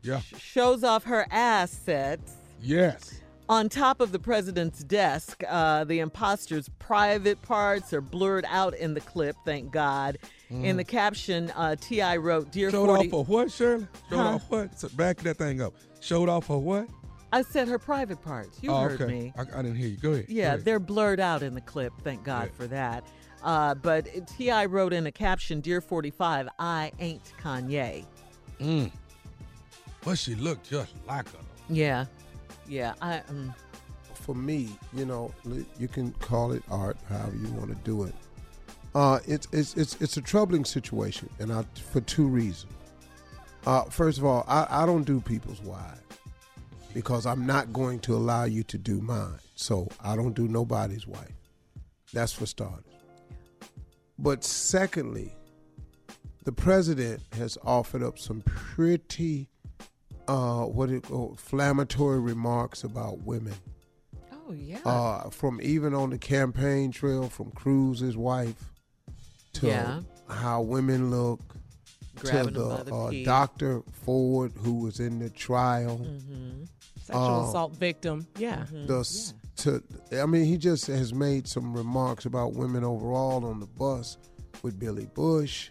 Yeah. sh- shows off her assets. Yes. On top of the president's desk, uh, the imposter's private parts are blurred out in the clip, thank God. In Mm. the caption, uh, T.I. wrote, Dear Showed 40. off for what, Shirley? Showed Huh? off what? So back that thing up. Showed off for what? I said her private parts. You oh, heard okay. me. I, I didn't hear you. Go ahead. Go Yeah, ahead. they're blurred out in the clip. Thank God Yeah. for that. Uh, but T.I. wrote in a caption, Dear 45, I ain't Kanye. Mm. But she looked just like her. Yeah. Yeah. I um, for me, you know, you can call it art, however you want to do it. Uh, it's it's it's it's a troubling situation, and I for two reasons. Uh, first of all, I, I don't do people's wives because I'm not going to allow you to do mine. So I don't do nobody's wife. That's for starters. But secondly, the president has offered up some pretty uh, what it oh, inflammatory remarks about women. Oh yeah. Uh, from even on the campaign trail, from Cruz's wife to Yeah. how women look, Grabbing to the, uh. Dr. Ford who was in the trial. Mm-hmm. Sexual Uh, assault victim. Yeah. The s to I mean, he just has made some remarks about women overall on the bus with Billy Bush.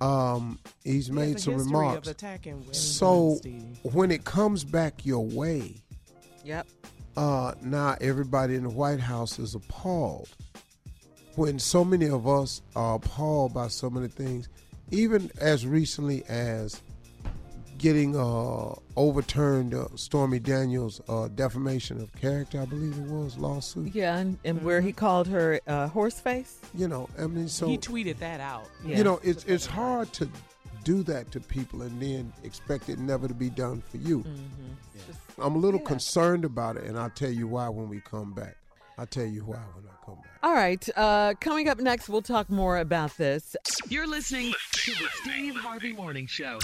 Um, he's made has a some history remarks. Of attacking women, So Stevie. when it comes back your way, Yep. uh, now everybody in the White House is appalled. When so many of us are appalled by so many things, even as recently as getting uh, overturned uh, Stormy Daniels' uh, defamation of character, I believe it was, lawsuit. Yeah, and, and where he called her uh, horse face. You know, I mean, so he tweeted that out. Yeah. you know, it's it's hard to do that to people and then expect it never to be done for you. Mm-hmm. I'm a little concerned about it, and I'll tell you why when we come back. I'll tell you why when I come back. All right. Uh, coming up next, we'll talk more about this. You're listening to the Steve Harvey Morning Show.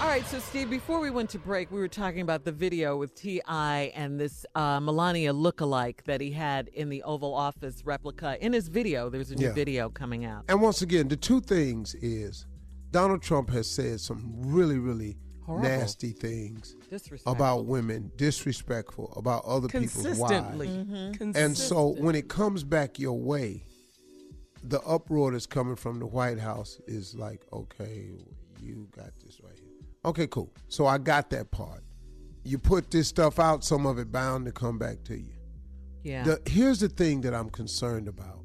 All right, so Steve, before we went to break, we were talking about the video with T.I. and this uh, Melania lookalike that he had in the Oval Office replica. In his video, there's a new Yeah. video coming out. And once again, the two things is Donald Trump has said some really, really Horrible. nasty things about women, disrespectful about other people's Consistently. wives. Mhm. And so when it comes back your way, the uproar that's coming from the White House is like, okay, you got this right here. Okay, cool. So I got that part. You put this stuff out, some of it bound to come back to you. Yeah. The, here's the thing that I'm concerned about.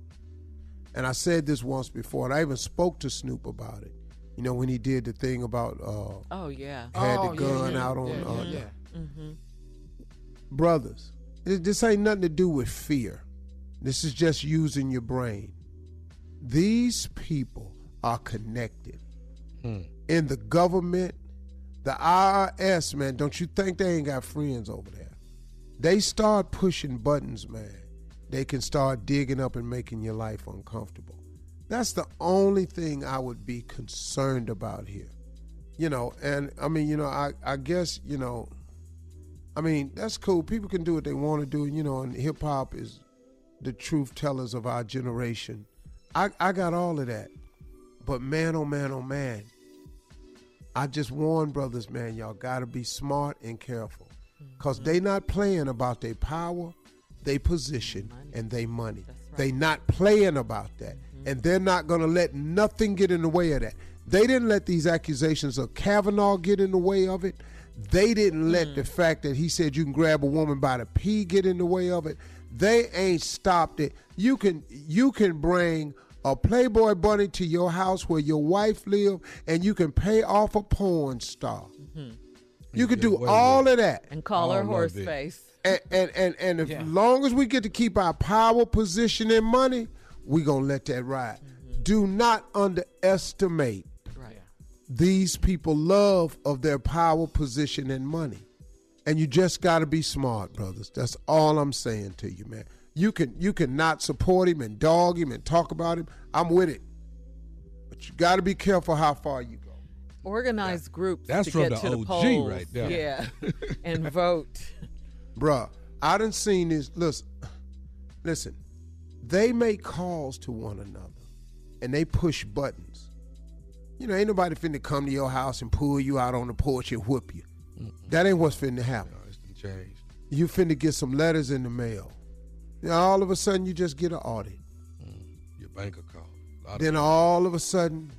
And I said this once before, and I even spoke to Snoop about it. You know, when he did the thing about uh, oh, yeah. had Oh, the gun yeah, out on yeah, uh, yeah, Mm-hmm. brothers. This, this ain't nothing to do with fear. This is just using your brain. These people are connected in the government, the IRS. Man, don't you think they ain't got friends over there? They start pushing buttons, man. They can start digging up and making your life uncomfortable. That's the only thing I would be concerned about here. You know, and I mean, you know, I, I guess, you know, I mean, that's cool. People can do what they want to do, you know, and hip hop is the truth tellers of our generation. I, I got all of that. But man, oh man, oh man, I just warn brothers, man, y'all got to be smart and careful. Because they not playing about their power, their position, and their money. They not playing about that. And they're not going to let nothing get in the way of that. They didn't let these accusations of Kavanaugh get in the way of it. They didn't let mm. the fact that he said you can grab a woman by the pee get in the way of it. They ain't stopped it. You can you can bring a Playboy bunny to your house where your wife live, and you can pay off a porn star. Mm-hmm. You can do all of that And call her All of horse face. and and and, and as long as we get to keep our power, position, and money, we gonna let that ride. Mm-hmm. Do not underestimate Right. these people love of their power, position, and money. And you just got to be smart, brothers. That's all I'm saying to you, man. You can you can not support him and dog him and talk about him. I'm with it, but you got to be careful how far you go. Organized groups That's to from get the to the OG polls. right there. Yeah. [LAUGHS] and vote. Bruh, I done seen this. Listen, listen, they make calls to one another and they push buttons. You know, ain't nobody finna come to your house and pull you out on the porch and whoop you. That ain't what's finna happen. No, it's changed. You finna get some letters in the mail. Then all of a sudden, you just get an audit. Mm. Your banker call. A lot of Then all of a sudden,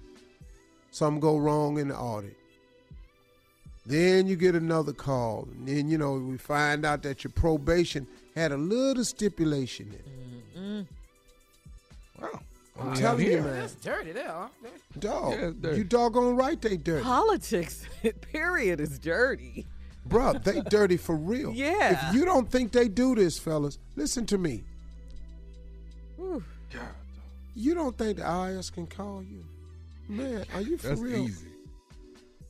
something go wrong in the audit. Then you get another call, and then you know we find out that your probation had a little stipulation in it. Mm. Wow. I'm Only telling you, man. That's dirty there. Huh? Dog, Yeah, it's dirty. you doggone right they dirty. Politics, [LAUGHS] period, is dirty. Bruh, they [LAUGHS] dirty for real. Yeah. If you don't think they do this, fellas, listen to me. Whew. You don't think the IRS can call you? Man, are you for That's real? easy.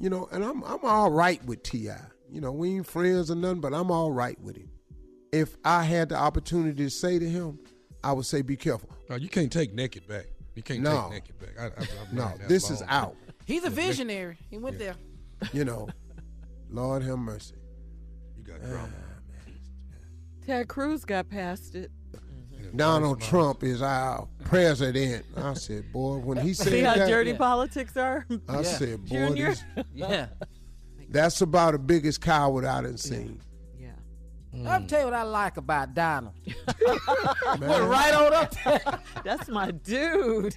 You know, and I'm I'm all right with Ti. You know, we ain't friends or nothing, but I'm all right with him. If I had the opportunity to say to him, I would say, "Be careful." No, you can't take naked back. You can't No. take naked back. I, I, No, this long is out. [LAUGHS] He's a visionary. He went there. You know, Lord have mercy. You got drama. Ah, Ted Cruz got past it. Mm-hmm. Donald Trump is our president. I said, boy, when he [LAUGHS] said See how that, dirty Yeah. politics are? I Yeah. said, boy, Junior? this, Yeah. [LAUGHS] that's about the biggest coward I done seen. Yeah. I'll tell you what I like about Donald. [LAUGHS] Man, right on up there. [LAUGHS] That's my dude.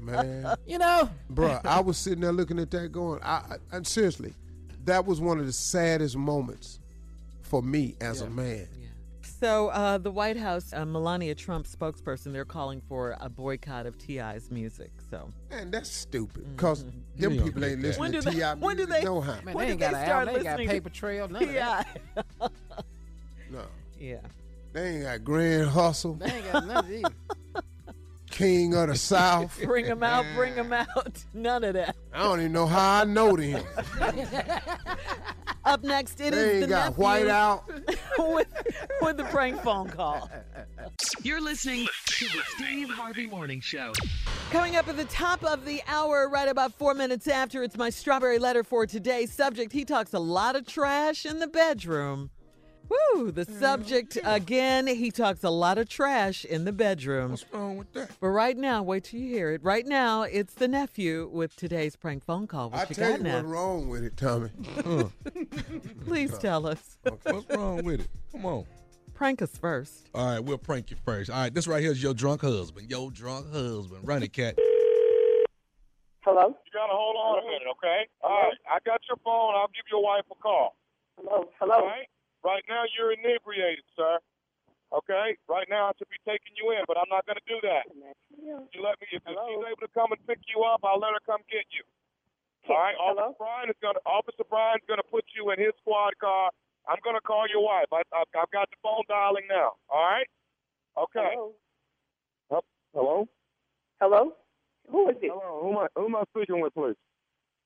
man. [LAUGHS] You know, Bruh, I was sitting there looking at that going, I, I, and seriously, that was one of the saddest moments for me as a man. Yeah. So, uh, the White House, uh, Melania Trump spokesperson, they're calling for a boycott of T.I.'s music. So, Man, that's stupid. Because them You ain't people ain't listening When do to they- T.I. when do they- no how. man, When they ain't did got they an start album, they ain't got listening to paper trail, none of that. T.I. No. yeah. They ain't got Grand Hustle, They ain't got none of these. [LAUGHS] King of the South. [LAUGHS] Bring them out, bring them out. [LAUGHS] None of that. I don't even know how I know them. Up next, it is They the ain't got nephew white out. with, with the prank phone call. You're listening to the Steve Harvey Morning Show. Coming up at the top of the hour, right about four minutes after, it's my strawberry letter for today. Subject: He talks a lot of trash in the bedroom. Woo! The mm-hmm. subject again. He talks a lot of trash in the bedroom. What's wrong with that? But right now, wait till you hear it. Right now, it's the nephew with today's prank phone call. What I you tell got you now? what's wrong with it, Tommy. Please tell us. What's wrong with it? Come on. Prank us first. All right, we'll prank you first. All right, this right here is your drunk husband. Your drunk husband. Run it, cat. Hello? You gotta hold on a minute, okay? All right, I got your phone. I'll give your wife a call. Hello? Hello? right? Right now, you're inebriated, sir. Okay? Right now, I should be taking you in, but I'm not gonna do that. You let me. If, if she's able to come and pick you up, I'll let her come get you. All right? Hello? Officer Brian is gonna. Officer Brian's gonna put you in his squad car. I'm gonna call your wife. I, I, I've got the phone dialing now. All right? Okay. Hello? Hello. Hello? Who is this? Hello. Who am I? Who am I speaking with, please?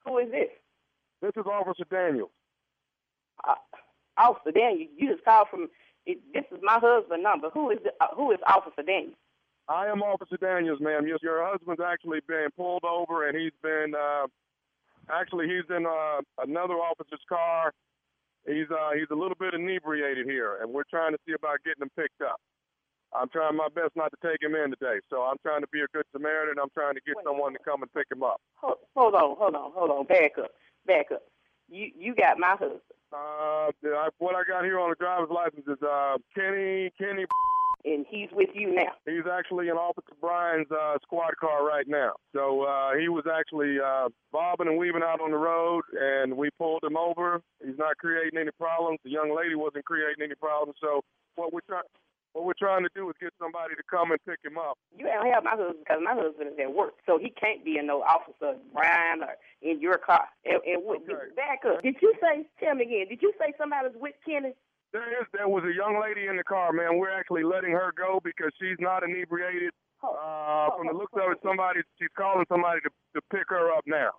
Who is this? This is Officer Daniels. Uh, Officer Daniel, you just called from. This is my husband's number. Who is the, uh, who is Officer Daniel? I am Officer Daniels, ma'am. Your, your husband's actually been pulled over, and he's been uh, actually he's in uh, another officer's car. He's uh, he's a little bit inebriated here, and we're trying to see about getting him picked up. I'm trying my best not to take him in today, so I'm trying to be a good Samaritan. I'm trying to get someone to come and pick him up. Hold, hold on, hold on, hold on. Back up, back up. You you got my husband, Uh, I, what I got here on the driver's license is uh, Kenny Kenny. and he's with you now. He's actually in Officer Brian's uh, squad car right now. So uh, he was actually uh, bobbing and weaving out on the road, and we pulled him over. He's not creating any problems. The young lady wasn't creating any problems. So what we're trying what we're trying to do is get somebody to come and pick him up. You don't have my husband because my husband is at work, so he can't be in no Officer Brian or in your car. And, and what, back up. Did you say? Tell me again. Did you say somebody's with Kenny? There is there was a young lady in the car, man. We're actually letting her go because she's not inebriated. Uh, from the looks of it, somebody she's calling somebody to to pick her up now.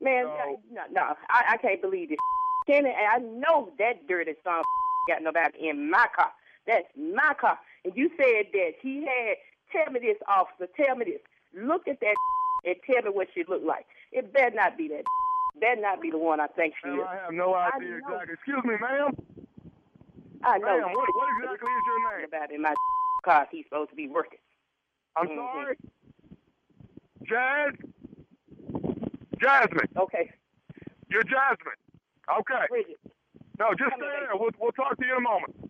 Man, no, no, I, I can't believe this. Kenny, I know that dirty son [LAUGHS] got nobody in my car. That's my car. And you said that he had. Tell me this, officer. Tell me this. Look at that [LAUGHS] and tell me what she looked like. It better not be that. [LAUGHS] Better not be the one I think she Ma'am, is. I have no idea exactly. Excuse me, ma'am. I know. Ma'am, what, what exactly is your name? About in my [LAUGHS] car, he's supposed to be working. I'm Mhm. sorry. Jazz. Jasmine. Okay. You're Jasmine. Okay. Bridget. No, just Come stay there. We'll, we'll talk to you in a moment.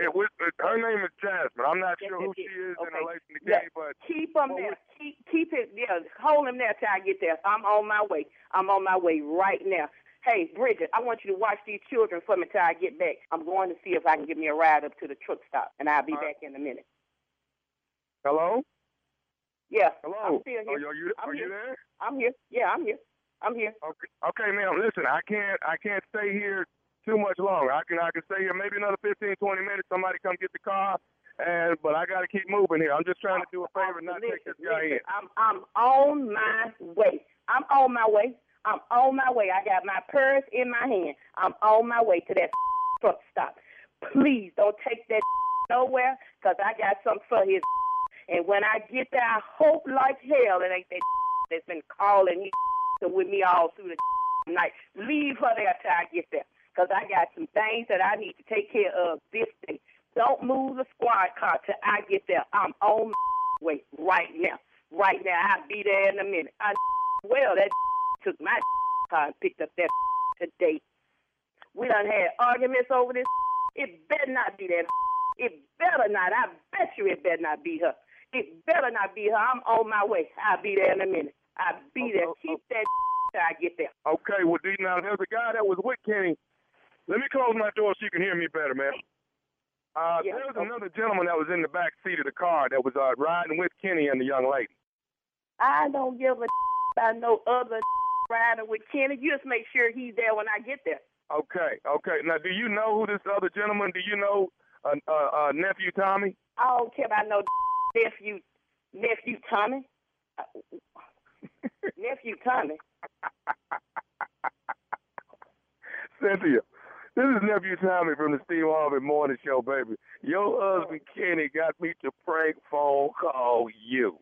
Uh, her name is Jasmine. I'm not sure who she is in relation to Yeah. Kenny, but Keep him there. Keep keep it yeah. Hold him there till I get there. I'm on my way. I'm on my way right now. Hey, Bridget, I want you to watch these children for me till I get back. I'm going to see if I can get me a ride up to the truck stop, and I'll be back in a minute. hello, Yeah. hello. I'm still here. Are you, are I'm you here. there? I'm here. Yeah, I'm here. I'm here. Okay, okay, ma'am. Listen, I can't, I can't stay here too much longer. I can, I can stay here maybe another 15, 20 minutes. Somebody come get the car, and but I got to keep moving here. I'm just trying to do a favor, not take this guy in. I'm I'm on my way. I'm on my way. I'm on my way. I got my purse in my hand. I'm on my way to that [LAUGHS] truck stop. Please don't take that [LAUGHS] nowhere, cause I got something for his. [LAUGHS] And when I get there, I hope like hell it ain't that that's been calling his with me all through the night. Leave her there till I get there, cause I got some things that I need to take care of this day. Don't move the squad car till I get there. I'm on my [LAUGHS] way right now. Right now, I'll be there in a minute. I [LAUGHS] well that [LAUGHS] took my car and picked up that today. We done had arguments over this. It better not be that. It better not. I bet you it better not be her. It better not be her. I'm on my way. I'll be there in a minute. I'll be oh, there. Oh, Keep oh. that till I get there. Okay, well, D, now there's a guy that was with Kenny. Let me close my door so you can hear me better, man. Uh, Yeah, there's okay. another gentleman that was in the back seat of the car that was uh, riding with Kenny and the young lady. I don't give a [LAUGHS] about no other [LAUGHS] riding with Kenny. You just make sure he's there when I get there. Okay, okay. Now, do you know who this other gentleman? Do you know uh, uh, uh, nephew Tommy? I don't care about no [LAUGHS] nephew, nephew Tommy. Nephew Tommy. Cynthia, this is nephew Tommy from the Steve Harvey Morning Show, baby. Your husband Kenny got me to prank phone call you.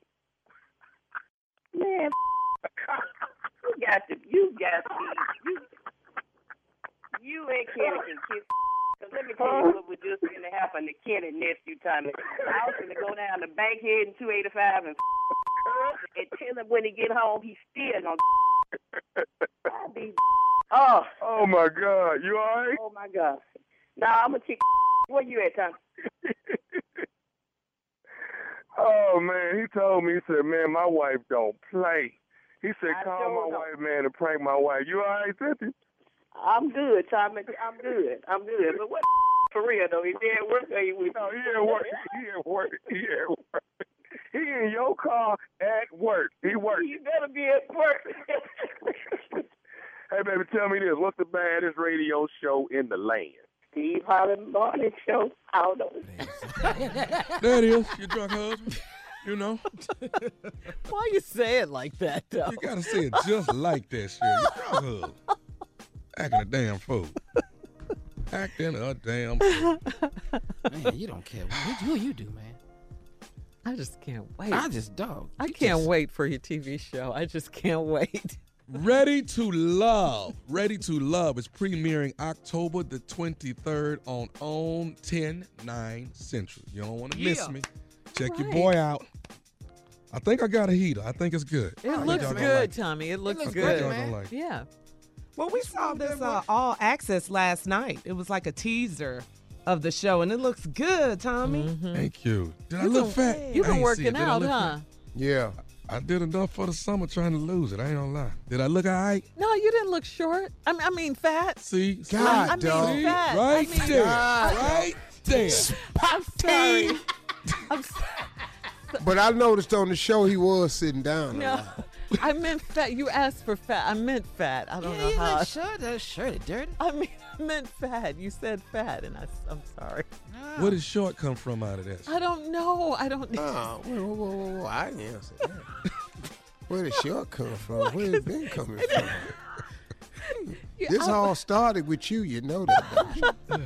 Man, you got to, you got to, you, you and Kenny can kiss. [LAUGHS] Cause let me tell you what was just going to happen to Kenny nephew Tommy. I was going to go down to Bankhead in 285 and and [LAUGHS] tell him when he get home he's still gonna [LAUGHS] I'll be Oh. Oh my God, you all right? Oh my God. Nah, I'm gonna kick. [LAUGHS] Where you at, Tommy? [LAUGHS] Oh man, he told me, he said, man, my wife don't play. He said, I call don't my know. wife, man, and prank my wife. You all right, Cynthia? I'm good, Tommy. I'm good. I'm good. But what [LAUGHS] for real though? He at work or he with No, he work. He at work. He at work. He in your car at work. He works. You better be at work. Hey, baby, tell me this. What's the baddest radio show in the land? Steve Harvey Morning Show. I don't know. There it is, your drunk husband. You know, [LAUGHS] Why you say it like that, though? you gotta say it just like that, shit. Your drunk husband. Acting a damn fool. Acting a damn fool. Man, you don't care. What do you do, man? I just can't wait. I just don't. I you can't just- wait for your TV show. I just can't wait. Ready to Love. Ready to Love is premiering October the 23rd on OWN 10 9 Central. You don't want to miss Yeah. me. Check your boy out. I think I got a heater. I think it's good. It I looks good, like it. Tommy. It looks I think good. y'all like it. Yeah. Well, we saw this uh, all access last night. It was like a teaser of the show, and it looks good, Tommy. Thank you. Did I You look been- fat? You've been working it. Out, huh? fat? Yeah. I did enough for the summer trying to lose it. I ain't gonna lie. Did I look all right? No, you didn't look short. I mean, I mean fat. See? I, I God, mean fat. Right I mean, there. I- Right there. I'm sorry. I'm s- But I noticed on the show he was sitting down. no. I meant fat. You asked for fat. I meant fat. I don't Yeah, know you how. look short. That shirt is dirty. I mean, I meant fat. You said fat, and I, I'm sorry. Where did short come from out of that? I don't know. I don't. know. whoa, whoa, whoa, whoa, whoa. I didn't answer that. Where did short come from? Where it been coming from? Yeah, This I- all started with you. You know that. don't you?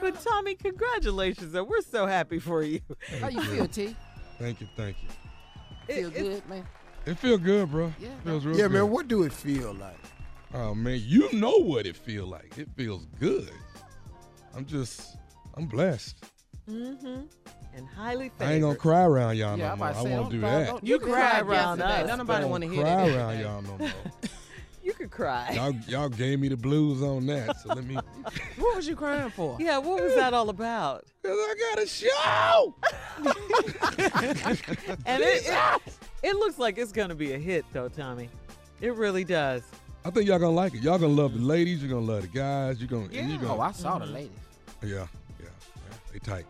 But Tommy, congratulations! Though we're so happy for you. How you feel, T? Thank you, thank you. Feel It- it- good, man? It feel good, bro. Yeah, feels real yeah, good. man. What do it feel like? Oh man, you know what it feel like. It feels good. I'm just, I'm blessed. Mm-hmm. And highly favored. I ain't gonna cry around y'all Yeah, no I'm more. to I won't don't- do don't- that. don't- You cried cried around us. Don't nobody want to hear cry that. around y'all no more. [LAUGHS] You could cry. Y'all, y'all gave me the blues on that. So let me. [LAUGHS] What was you crying for? Yeah, what was that all about? [LAUGHS] Cause I got a show. And it, it, it looks like it's going to be a hit, though, Tommy. It really does. I think y'all gonna like it. Y'all gonna love the ladies. You're gonna love the guys. You're gonna. Yeah. you gonna Oh, I saw the ladies. Yeah, yeah, yeah. They tight.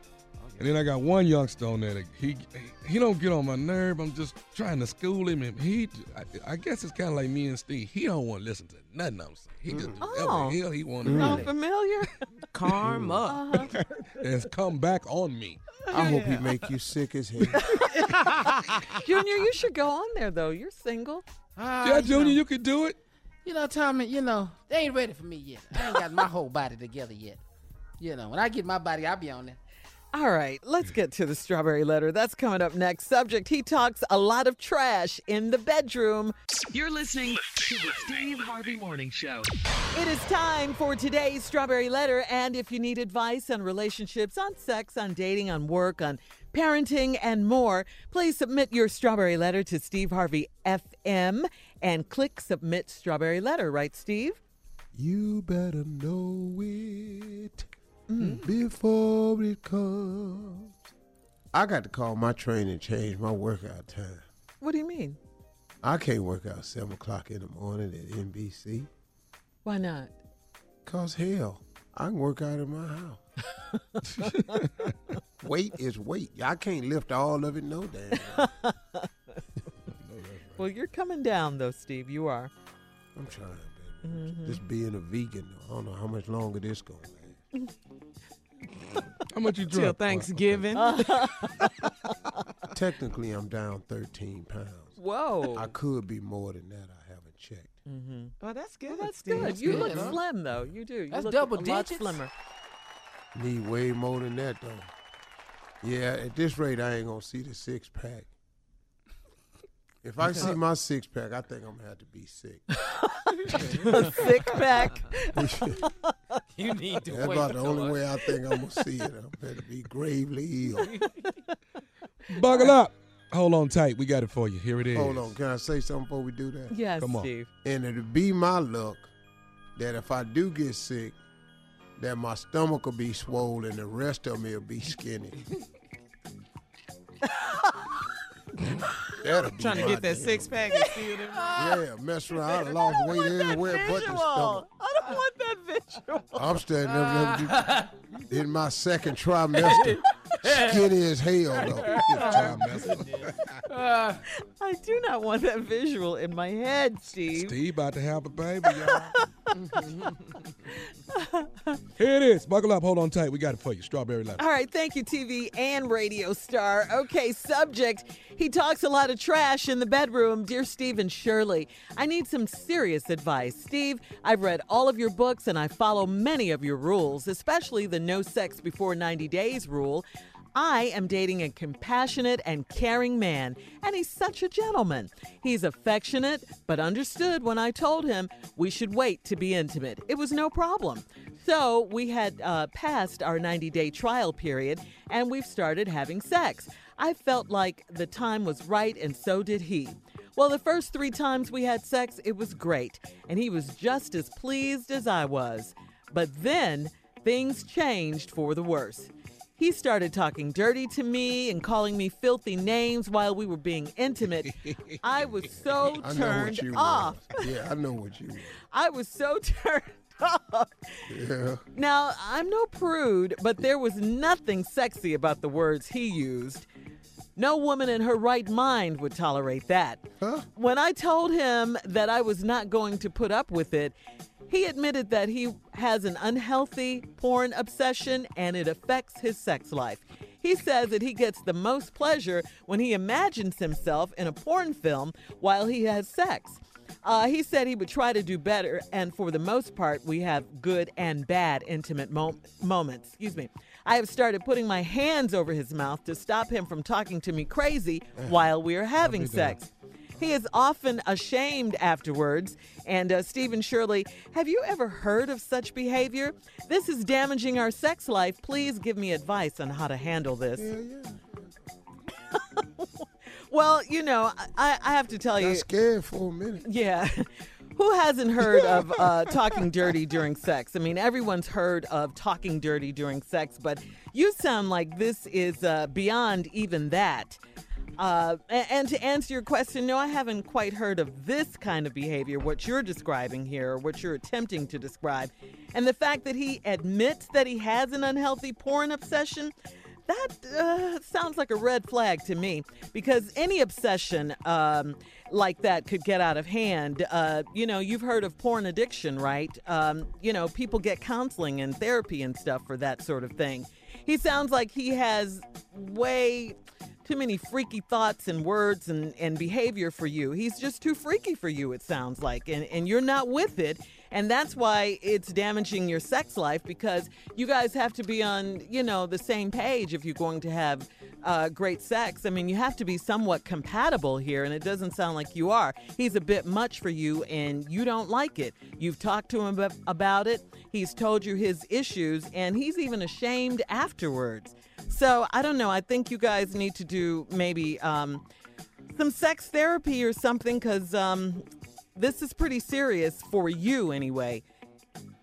And then I got one youngster on there. That he he don't get on my nerve. I'm just trying to school him, and he I, I guess it's kind of like me and Steve. He don't want to listen to nothing I'm saying. He just do Oh. whatever the hell he want to Sound do. familiar? Karma. Uh-huh. [LAUGHS] It's come back on me. I hope he make you sick as hell. [LAUGHS] Junior, you should go on there, though. You're single. Ah, yeah, you Junior, know. you could do it. You know, Tommy, you know, they ain't ready for me yet. I ain't got my whole body together yet. You know, when I get my body, I'll be on there. All right, let's get to the strawberry letter. That's coming up next. Subject He talks a lot of trash in the bedroom. You're listening to the Steve Harvey Morning Show. It is time for today's strawberry letter. And if you need advice on relationships, on sex, on dating, on work, on parenting, and more, please submit your strawberry letter to Steve Harvey FM and click submit strawberry letter. Right, Steve? You better know it Mm. before it comes. I got to call my trainer and change my workout time. What do you mean? I can't work out 7 o'clock in the morning at NBC. Why not? Because, hell, I can work out in my house. [LAUGHS] [LAUGHS] weight is weight. I can't lift all of it no damn. [LAUGHS] way. Well, you're coming down, though, Steve. You are. I'm trying, baby. Just being a vegan, I don't know how much longer this going to last. How much you drink? Till drunk? Thanksgiving. [LAUGHS] Technically, I'm down 13 pounds. Whoa. I could be more than that. I haven't checked. Mm-hmm. Well, that's good. Well, that's Steve. good. You good, look huh? slim, though. You do. You That's look double a lot slimmer. Need way more than that, though. Yeah, at this rate, I ain't going to see the six pack. If I see my six pack, I think I'm going to have to be sick. [LAUGHS] a sick pack. [LAUGHS] You need to That's wait. about the only way I [LAUGHS] think I'm going to see it. I'm going to be gravely ill. Buckle up. Hold on tight. We got it for you. Here it is. Hold on. Can I say something before we do that? Yes, Come on. Steve. And it'll be my luck that if I do get sick, that my stomach will be swollen and the rest of me will be skinny. That'll be Trying to get that six pack and steal them. Yeah, mess around. I lost weight everywhere but the stomach. I don't want that visual. I'm standing up there [LAUGHS] in my second trimester, [LAUGHS] skinny as hell though. [LAUGHS] Uh, I do not want that visual in my head, Steve. Steve about to have a baby, y'all. [LAUGHS] Here it is. Buckle up. Hold on tight. We got it for you. Strawberry letter. All right, thank you, TV and radio star. Okay, subject. He talks a lot of trash in the bedroom. Dear Steve and Shirley, I need some serious advice. Steve, I've read all of your books and I follow many of your rules, especially the no sex before 90 days rule. I am dating a compassionate and caring man, and he's such a gentleman. He's affectionate, but understood when I told him we should wait to be intimate. It was no problem. So we had uh, passed our 90 day trial period, and we've started having sex. I felt like the time was right, and so did he. Well, the first three times we had sex, it was great, and he was just as pleased as I was. But then things changed for the worse. He started talking dirty to me and calling me filthy names while we were being intimate. I was [LAUGHS] so I turned off. was. Yeah, I know what you was. [LAUGHS] I was so turned off. Yeah. Now, I'm no prude, but there was nothing sexy about the words he used. No woman in her right mind would tolerate that. Huh? When I told him that I was not going to put up with it, he admitted that he has an unhealthy porn obsession and it affects his sex life. He says that he gets the most pleasure when he imagines himself in a porn film while he has sex. Uh, he said he would try to do better, and for the most part, we have good and bad intimate mo- moments. Excuse me. I have started putting my hands over his mouth to stop him from talking to me crazy while we are having sex. He is often ashamed afterwards. And uh, Stephen Shirley, have you ever heard of such behavior? This is damaging our sex life. Please give me advice on how to handle this. Yeah, yeah. [LAUGHS] well, you know, I, I have to tell you. Got scared for a minute. Yeah. [LAUGHS] Who hasn't heard of uh, [LAUGHS] talking dirty during sex? I mean, everyone's heard of talking dirty during sex, but you sound like this is uh, beyond even that. Uh, and to answer your question, no, I haven't quite heard of this kind of behavior, what you're describing here, or what you're attempting to describe. And the fact that he admits that he has an unhealthy porn obsession, that uh, sounds like a red flag to me because any obsession um, like that could get out of hand. Uh, you know, you've heard of porn addiction, right? Um, you know, people get counseling and therapy and stuff for that sort of thing. He sounds like he has way too many freaky thoughts and words and, and behavior for you. He's just too freaky for you, it sounds like, and, and you're not with it. And that's why it's damaging your sex life because you guys have to be on, you know, the same page if you're going to have uh, great sex. I mean, you have to be somewhat compatible here, and it doesn't sound like you are. He's a bit much for you, and you don't like it. You've talked to him about it, he's told you his issues, and he's even ashamed afterwards. So I don't know. I think you guys need to do maybe um, some sex therapy or something because um, this is pretty serious for you anyway.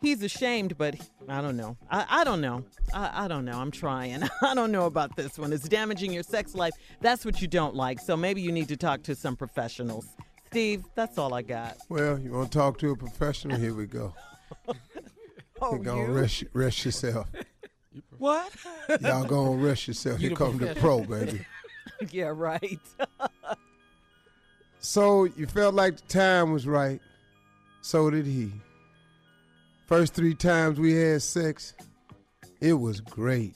He's ashamed, but I don't know. I, I don't know. I, I don't know. I'm trying. [LAUGHS] I don't know about this one. It's damaging your sex life. That's what you don't like. So maybe you need to talk to some professionals. Steve, that's all I got. Well, you want to talk to a professional? Here we go. [LAUGHS] Oh, you go you? rest, rest yourself. What? Y'all gonna rest yourself. You Here the come to pro, baby. [LAUGHS] yeah, right. So you felt like the time was right. So did he. First three times we had sex, it was great.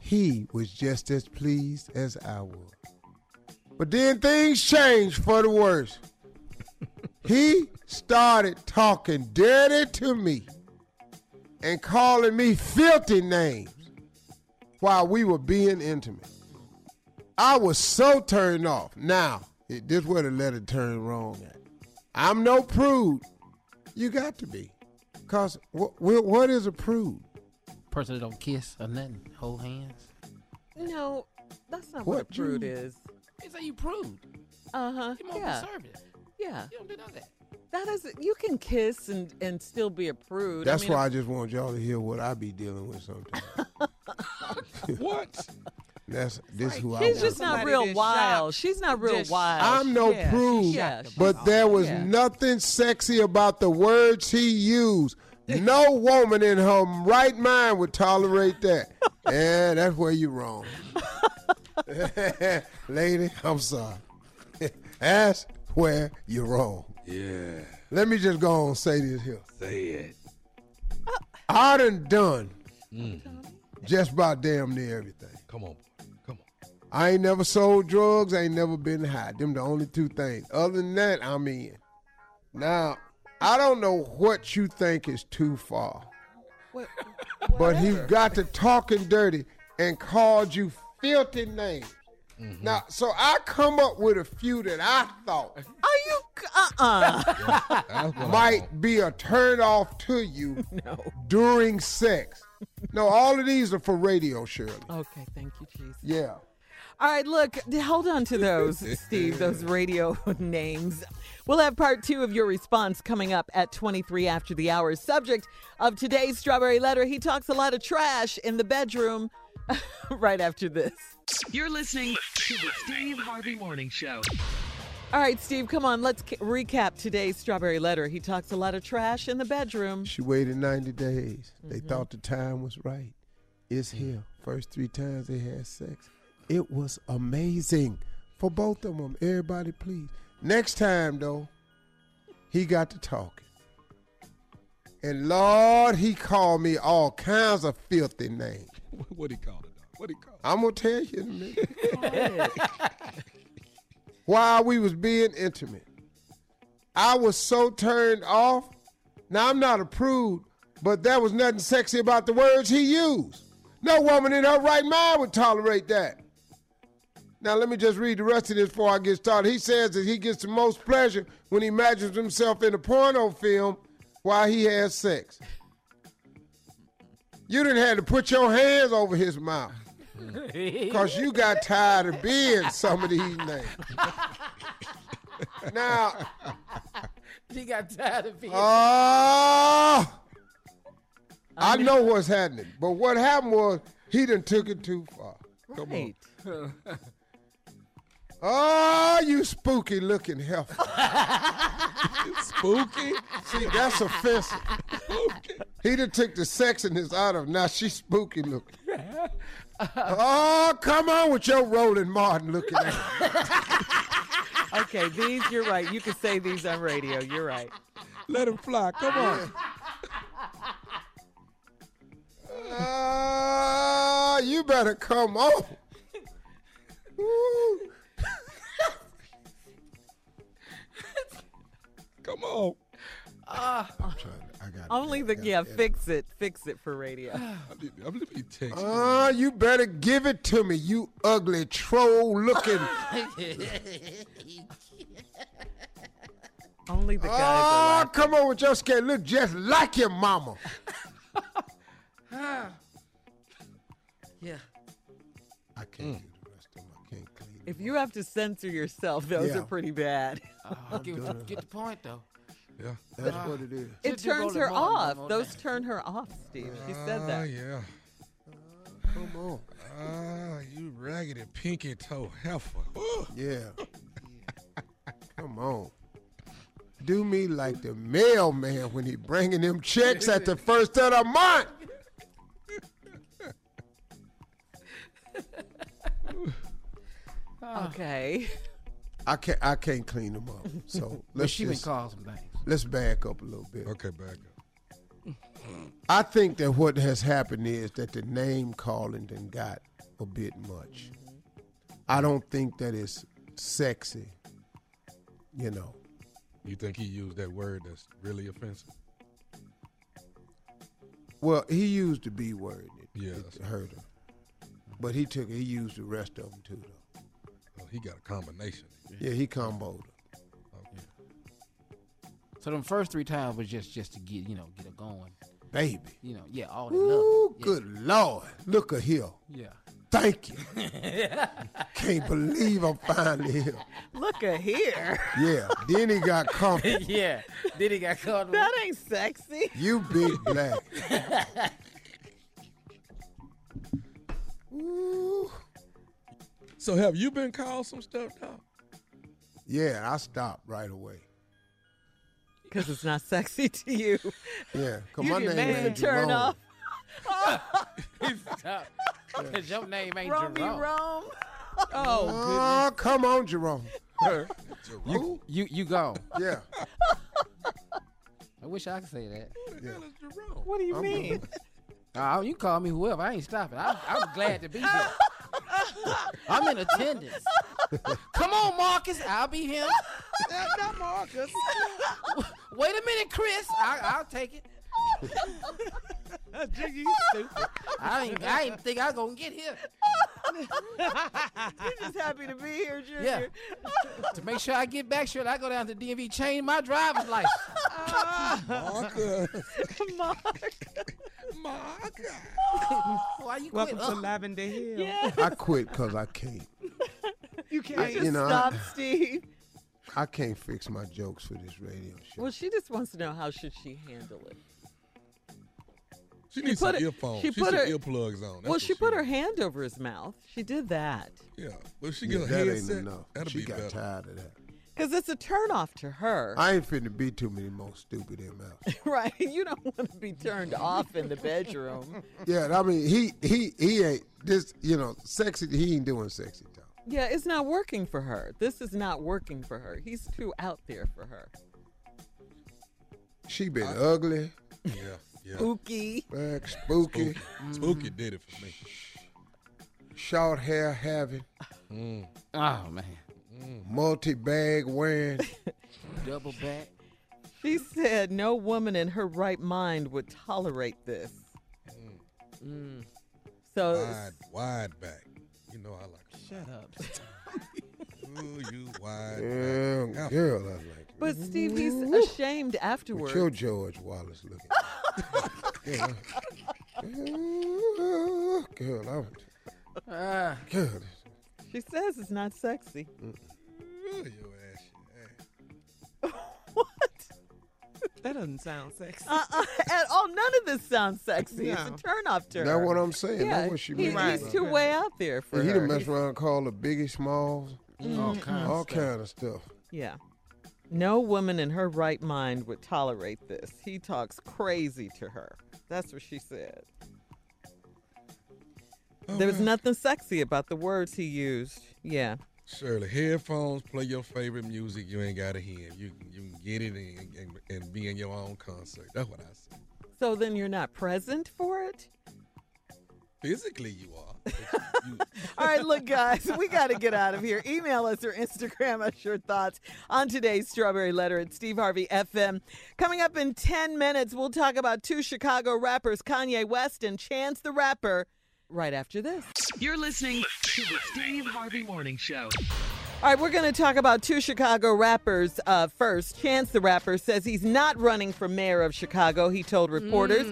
He was just as pleased as I was. But then things changed for the worse. he started talking dirty to me and calling me filthy names while we were being intimate. I was so turned off. Now, it, this where the letter turned wrong at. I'm no prude. You got to be. Because what, what is a prude? Person that don't kiss or nothing, hold hands. No, that's not what, What a prude you- is. They say you prude. Uh huh. You more Yeah. conservative. Yeah. You don't do none of that. That is, you can kiss and, and still be a prude. That's I mean, why I just want y'all to hear what I be dealing with sometimes. [LAUGHS] what? That's this who I She's just not real wild. She's not real Just wild. I'm no Yeah, prude, yeah, but there was yeah. nothing sexy about the words he used. No woman in her right mind would tolerate that. [LAUGHS] and that's where you're wrong. [LAUGHS] Lady, I'm sorry. That's where you're wrong. Yeah. Let me just go on and say this here. Say it. I done done Mm. just about damn near everything. Come on. Come on. I ain't never sold drugs. I ain't never been high. Them the only two things. Other than that, I'm in. Now, I don't know what you think is too far, What- but he got to talking dirty and called you filthy names. Mm-hmm. Now, so I come up with a few that I thought Are you? Uh uh That's [LAUGHS] what might be a turn off to you [LAUGHS] no. during sex. No, all of these are for radio, Shirley. Okay, thank you, Jesus. Yeah. All right, look, hold on to those, [LAUGHS] Steve, those radio names. We'll have part two of your response coming up at 23 after the hour. Subject of today's Strawberry Letter He talks a lot of trash in the bedroom [LAUGHS] right after this. You're listening to the Steve Harvey Morning Show. All right, Steve, come on, let's ca- recap today's Strawberry Letter. He talks a lot of trash in the bedroom. She waited 90 days. They Mm-hmm. thought the time was right. It's here. First three times they had sex. It was amazing for both of them. Everybody, please. Next time, though, he got to talking. And Lord, he called me all kinds of filthy names. [LAUGHS] What he called it? dog? What he called? It? I'm gonna tell you in a minute. [LAUGHS] [LAUGHS] While we was being intimate, I was so turned off. Now I'm not a prude, but there was nothing sexy about the words he used. No woman in her right mind would tolerate that. Now let me just read the rest of this before I get started. He says that he gets the most pleasure when he imagines himself in a porno film while he has sex. You didn't have to put your hands over his mouth. [LAUGHS] Because you got tired of being some of these names. [LAUGHS] now, he got tired of being. Oh, I know what's happening, but what happened was he done took it too far. Come on. [LAUGHS] Oh, you spooky looking heifer. [LAUGHS] spooky? See, that's offensive. He done took the sexiness out of now she's spooky looking. Oh, come on with your Roland Martin looking at. [LAUGHS] Okay, these, you're right. You can say these on radio. You're right. Let him fly. Come on. Ah, you better come on. Ooh. Come on. Uh, I'm trying to, I got only the, yeah, fix it. Fix it for radio. [SIGHS] I'm let me text. Ah, you better give it to me, you ugly troll looking. [LAUGHS] Only the guys Ah, are come on with your skin. Look just like your mama. [LAUGHS] yeah. I can't do If you have to censor yourself, those Yeah. are pretty bad. [LAUGHS] Oh, get, get the point though. Yeah. That's what it is. It Just do turns Roland her Martin off. more Those time. turn her off, Steve. She said Ah, that. yeah. Come on. Ah, you raggedy pinky toe heifer. Ooh. Yeah. [LAUGHS] Come on. Do me like the mailman when he bringing them checks at the first of the month. Oh. Okay. [LAUGHS] I can't. I can't clean them up. So [LAUGHS] let's she been just, called some things. let's back up a little bit. Okay, back up. I think that what has happened is that the name calling then got a bit much. I don't think that it's sexy. You know. You think he used that word that's really offensive? Well, he used the B word. It, Yeah, it that's- hurt her. But he took. He used the rest of them too, though. He got a combination. Yeah, he comboed her. So them first three times was just just to get you know get it going. Baby. You know, yeah, all that love. Ooh, good Lord. Look at here. Yeah. Thank you. [LAUGHS] Can't believe I'm finally here. Look at here. Yeah. Then he got comfortable. [LAUGHS] yeah. Then he got caught. That ain't sexy. You big black. [LAUGHS] Ooh. So have you been called some stuff, dog? Yeah, I stopped right away. Because it's not sexy to you. Yeah. Cause You my didn't name make ain't the turn Jerome. off. [LAUGHS] Stop. Because your name ain't Romy Jerome. Rome. [LAUGHS] Oh, come on, Jerome. You, you you gone. Yeah. I wish I could say that. Yeah. What do you I'm mean? Uh, you can call me whoever. I ain't stopping. I'm, I'm glad to be [LAUGHS] here. I'm in attendance. Come on, Marcus. I'll be him. Not Marcus. Wait a minute, Chris. I, I'll take it. Jiggy, you stupid. [LAUGHS] I ain't. I ain't think I was gonna get here. [LAUGHS] You're just happy to be here, Junior. Yeah. to make sure I get back, sure I go down to DMV, change my driver's license. Marcus. Mark. Why you Welcome quit? to Ugh. Lavender Hill. Yeah. I quit because I can't. You can't. you know, Stop, I, Steve. I can't fix my jokes for this radio show. Well, she just wants to know how should she handle it. She She needs some put it- earphones. she She put her- earplugs on. That's well, what she put her hand over his mouth. She did that. Yeah, but if she Yeah, get a that ain't headset. enough. That'll she be got better. tired of that. Because it's a turnoff to her. I ain't finna be too many more stupid MFs. [LAUGHS] right. You don't want to be turned off in the bedroom. [LAUGHS] Yeah, I mean, he he he ain't this. You know, sexy. He ain't doing sexy talk. Yeah, it's not working for her. This is not working for her. He's too out there for her. She been ugly, Yeah, yeah. Spooky. back spooky, Spooky. Spooky did it for me. short hair having, Mm. Oh man, multi [LAUGHS] bag wearing. double back. She said no woman in her right mind would tolerate this. Mm. So Wide, wide back. You know I like. Shut up. [LAUGHS] Ooh, you wide. Yeah, back. girl, I like. But Steve, he's ashamed What afterwards. your George Wallace looking? [LAUGHS] at? Girl, girl, I would. Ah, Girl, She says it's not sexy. Ooh, your ass. yeah. what? That doesn't sound sexy. Uh-uh, at all. None of this sounds sexy. It's a No. turnoff to That's her. what I'm saying. Yeah, That's what she he- meant. He's too way out there for And he her. done mess around and called her Biggie Smalls. All kinds All of stuff. kind of stuff. Yeah. No woman in her right mind would tolerate this. He talks crazy to her. That's what she said. There was mm. nothing sexy about the words he used. Yeah. Shirley, headphones, play your favorite music. You ain't got to hear. You can you can get it and, and, and be in your own concert. That's what I say. So then you're not present for it? Physically, you are. [LAUGHS] All right, look, guys, we got to get out of here. Email us or Instagram us your thoughts on today's Strawberry Letter at Steve Harvey FM. Coming up in 10 minutes, we'll talk about two Chicago rappers, Kanye West and Chance the Rapper, right after this. You're listening to the Steve Harvey Morning Show. All right, we're going to talk about two Chicago rappers uh, first. Chance the Rapper says he's not running for mayor of Chicago. He told reporters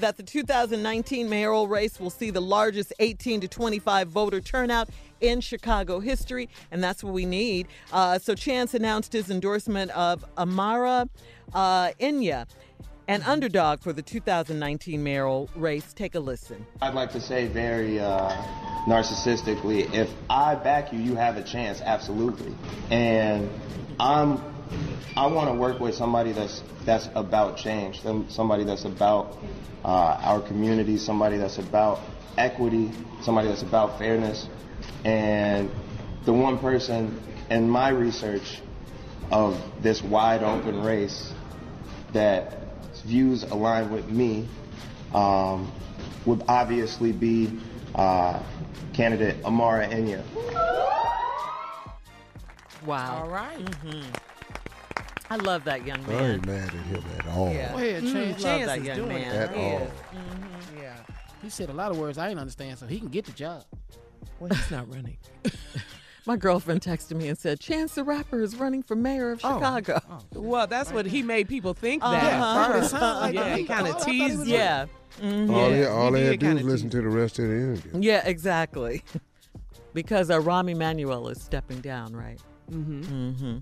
that the 2019 mayoral race will see the largest 18 to 25 voter turnout in Chicago history, and that's what we need. Uh, so Chance announced his endorsement of Amara uh, Enyia, an underdog for the 2019 mayoral race. Take a listen. I'd like to say very uh, narcissistically, if I back you, you have a chance, absolutely. And I'm, I want to work with somebody that's that's about change, somebody that's about uh, our community, somebody that's about equity, somebody that's about fairness. And the one person in my research of this wide open race that views align with me um, would obviously be uh, candidate Amara Enyia. Wow. All right. Mhm. I love that young I man. ain't mad at him at all. Yeah. Go ahead, Mm, Chance. love that young man. At He all. is. Mhm. Yeah. He said a lot of words I didn't understand, so he can get the job. Well, he's not running. [LAUGHS] My girlfriend texted me and said, Chance the Rapper is running for mayor of Chicago. Well, that's what he made people think Uh-huh. that Yeah, first. it like yeah, he- he kind oh, of thought teased was you. Yeah. Mhm. All, Yeah. all He they had to do was listen to the rest of the interview. Yeah, exactly. [LAUGHS] because uh, Rahm Emanuel is stepping down, right? Mm-hmm. Mm-hmm.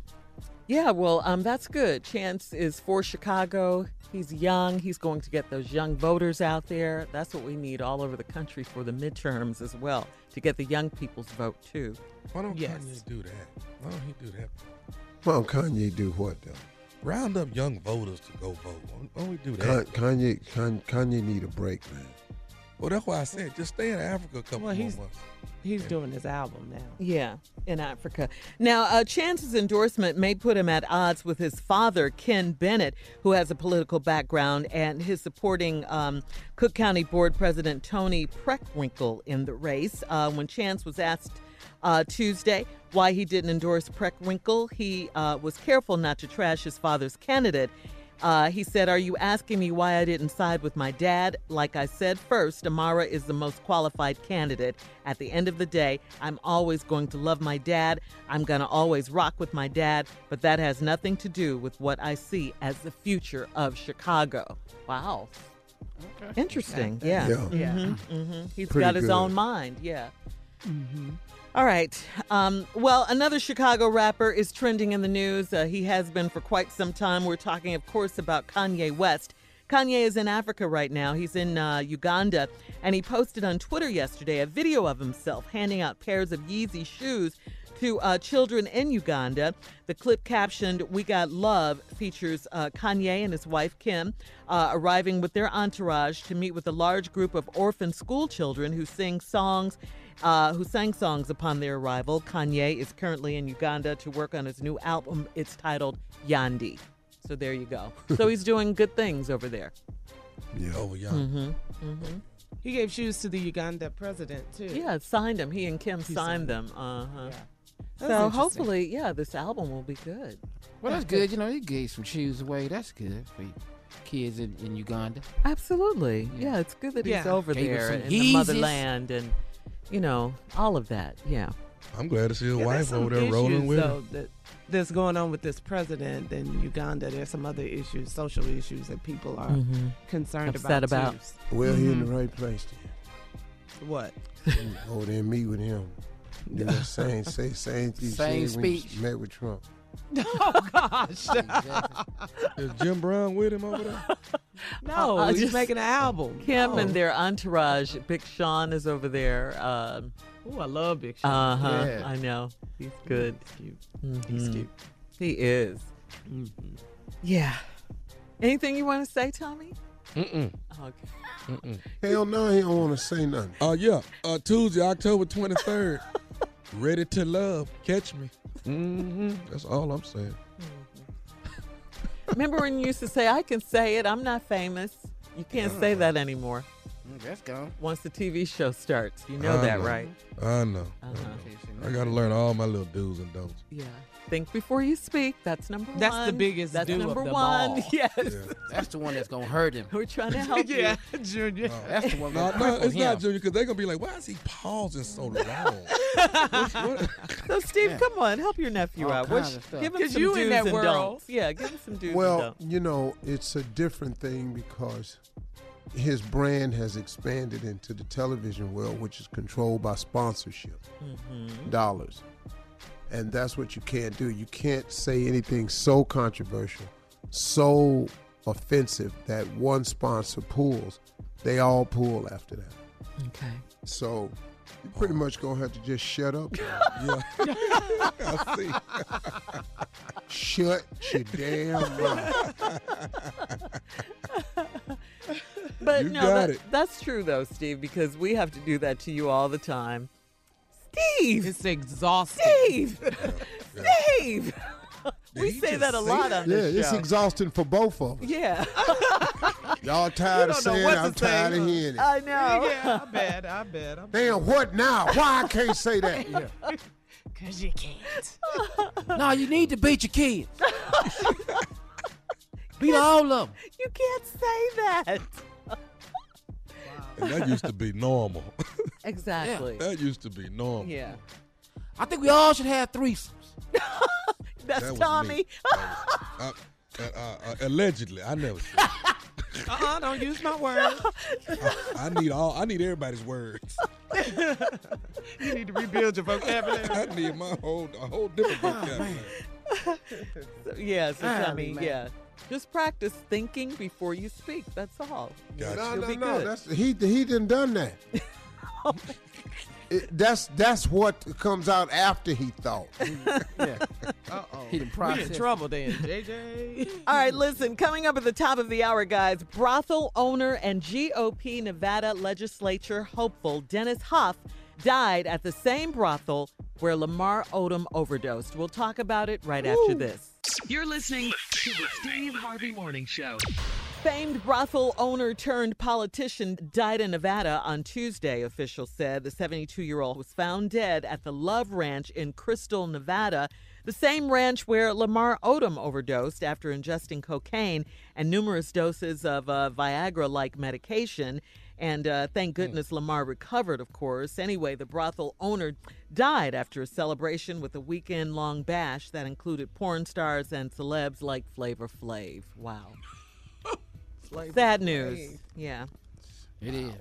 Yeah, well, um, that's good. Chance is for Chicago. He's young. He's going to get those young voters out there. That's what we need all over the country for the midterms as well, to get the young people's vote too. Why don't Yes. Kanye do that? Why don't he do that? Why don't Kanye do what though? Round up young voters to go vote. Why why don't we do Kan- that? Kanye, Kan- Kanye need a break, man. Well, that's why I said just stay in Africa a couple Well, more he's months. he's doing his album now. Yeah, in Africa. Now, uh, Chance's endorsement may put him at odds with his father, Ken Bennett, who has a political background, and his supporting um, Cook County Board President Toni Preckwinkle in the race. Uh, when Chance was asked uh, Tuesday why he didn't endorse Preckwinkle, he uh, was careful not to trash his father's candidate. Uh, he said, Are you asking me why I didn't side with my dad? Like I said first, Amara is the most qualified candidate. At the end of the day, I'm always going to love my dad. I'm going to always rock with my dad, but that has nothing to do with what I see as the future of Chicago. Wow. Interesting. Yeah. Yeah. Yeah. Mhm, mhm. He's Pretty got his good. own mind. Yeah. All right. Um, well, another Chicago rapper is trending in the news. Uh, he has been for quite some time. We're talking, of course, about Kanye West. Kanye is in Africa right now. He's in uh, Uganda, and he posted on Twitter yesterday a video of himself handing out pairs of Yeezy shoes to uh, children in Uganda. The clip captioned, We Got Love, features uh, Kanye and his wife Kim uh, arriving with their entourage to meet with a large group of orphan school children who sing songs. Uh, who sang songs upon their arrival. Kanye is currently in Uganda to work on his new album. It's titled Yandhi. So there you go. [LAUGHS] So he's doing good things over there. Yeah. Over young. Mm-hmm. Mm-hmm. He gave shoes to the Uganda president too. Yeah, signed them. He and Kim He signed signed them. Uh huh. That's So hopefully, yeah, this album will be good. Well, that's good. You know, he gave some shoes away. That's good for kids in, in Uganda. Absolutely. Yeah, it's good that he's Yeah. over Gave there some in the motherland and, you know, all of that. Yeah. I'm glad to see his Yeah, wife over there rolling with though, that that's going on with this president in Uganda. There's some other issues, social issues that people are Mhm. concerned Upset about. about. too. Well, he in the Mhm. right place What? then. Over there and meet with him. [LAUGHS] Do that same, say same thing. Same said when you speech. Met with Trump. [LAUGHS] Oh gosh. [LAUGHS] Is Jim Brown with him over there? [LAUGHS] no, I he's just- making an album. Kim Oh. and their entourage. Big Sean is over there. Um, Ooh, I love Big Sean. uh huh. Yeah. I know. He's good. cute. Mhm. He's cute. He is. Yeah. Anything you want to say, Tommy? Mm-mm. Okay. Mm-mm. Hell no, he don't want to say nothing. Uh, yeah. Uh, Tuesday, October 23rd. Ready to love. Catch me. Mm-hmm. That's all I'm saying. Remember when you used to say, I can say it, I'm not famous? You can't say that anymore. Mm, That's gone. Once the TV show starts. You know I that, know. right? I know. Uh-huh. I got to learn all my little do's and don'ts. Yeah. Think before you speak. That's number one. That's the biggest That's do of number them one. all. [LAUGHS] Yes. That's the one that's gonna hurt him. [LAUGHS] We're trying to [LAUGHS] help yeah, you. Junior. That's the one No, that no, it's him. not Junior because they're gonna be like, "Why is he pausing so long?" What- what- So, Steve, Yeah. come on, help your nephew All out. kinds What's- of stuff. Give him 'Cause some you in do's that and world. don'ts. Yeah, give him some do's and Well, you know, it's a different thing because his brand has expanded into the television world, which is controlled by sponsorship Mm-hmm. dollars. And that's what you can't do. You can't say anything so controversial, so offensive that one sponsor pulls. They all pull after that. Okay. So you pretty much gonna have to just shut up. [LAUGHS] yeah, [LAUGHS] I see. [LAUGHS] Shut your damn mouth. But You no, got that- it. that's true though, Steve, because we have to do that to you all the time. Steve, It's exhausting. Steve, [LAUGHS] Steve. we say that a say lot that? on Yeah, this it's exhausting for both of us. yeah, [LAUGHS] Y'all tired of saying what it, to I'm tired say. of hearing it. I know. Yeah, I bet. I bet. I bet. Damn, what now? Why I can't say that? [LAUGHS] Cause you can't. No, you need to beat your kids. beat all of them. You can't say that. And that used to be normal. [LAUGHS] Exactly. that used to be normal. Yeah. I think we all should have threesomes. [LAUGHS] That's That was Tommy. me. Uh, uh, uh, uh, allegedly, I never. Said it. [LAUGHS] Uh-uh, don't use my word. I need all. I need everybody's words. You need to rebuild your vocabulary. I need my whole a whole different vocabulary. So, yeah, so Golly, Tommy, man. yeah. Just practice thinking before you speak. That's all. Gotcha. No, You'll no, be no. good. That's he. He done done that. [LAUGHS] Oh it- that's that's what comes out after he thought. [LAUGHS] Yeah. Uh-oh. He done We in trouble then, [LAUGHS] JJ. All right, listen, coming up at the top of the hour, guys, brothel owner and GOP Nevada legislature hopeful Dennis Hof died at the same brothel where Lamar Odom overdosed. We'll talk about it right after this. You're listening to the Steve Harvey Morning Show. Famed brothel owner turned politician died in Nevada on Tuesday, officials said. The 72 year old was found dead at the Love Ranch in Crystal, Nevada, the same ranch where Lamar Odom overdosed after ingesting cocaine and numerous doses of uh, Viagra like medication. And uh, thank goodness Lamar recovered, of course. Anyway, the brothel owner died after a celebration with a weekend long bash that included porn stars and celebs like Flavor Flav. Wow. [LAUGHS] Sad news. Yeah. It is.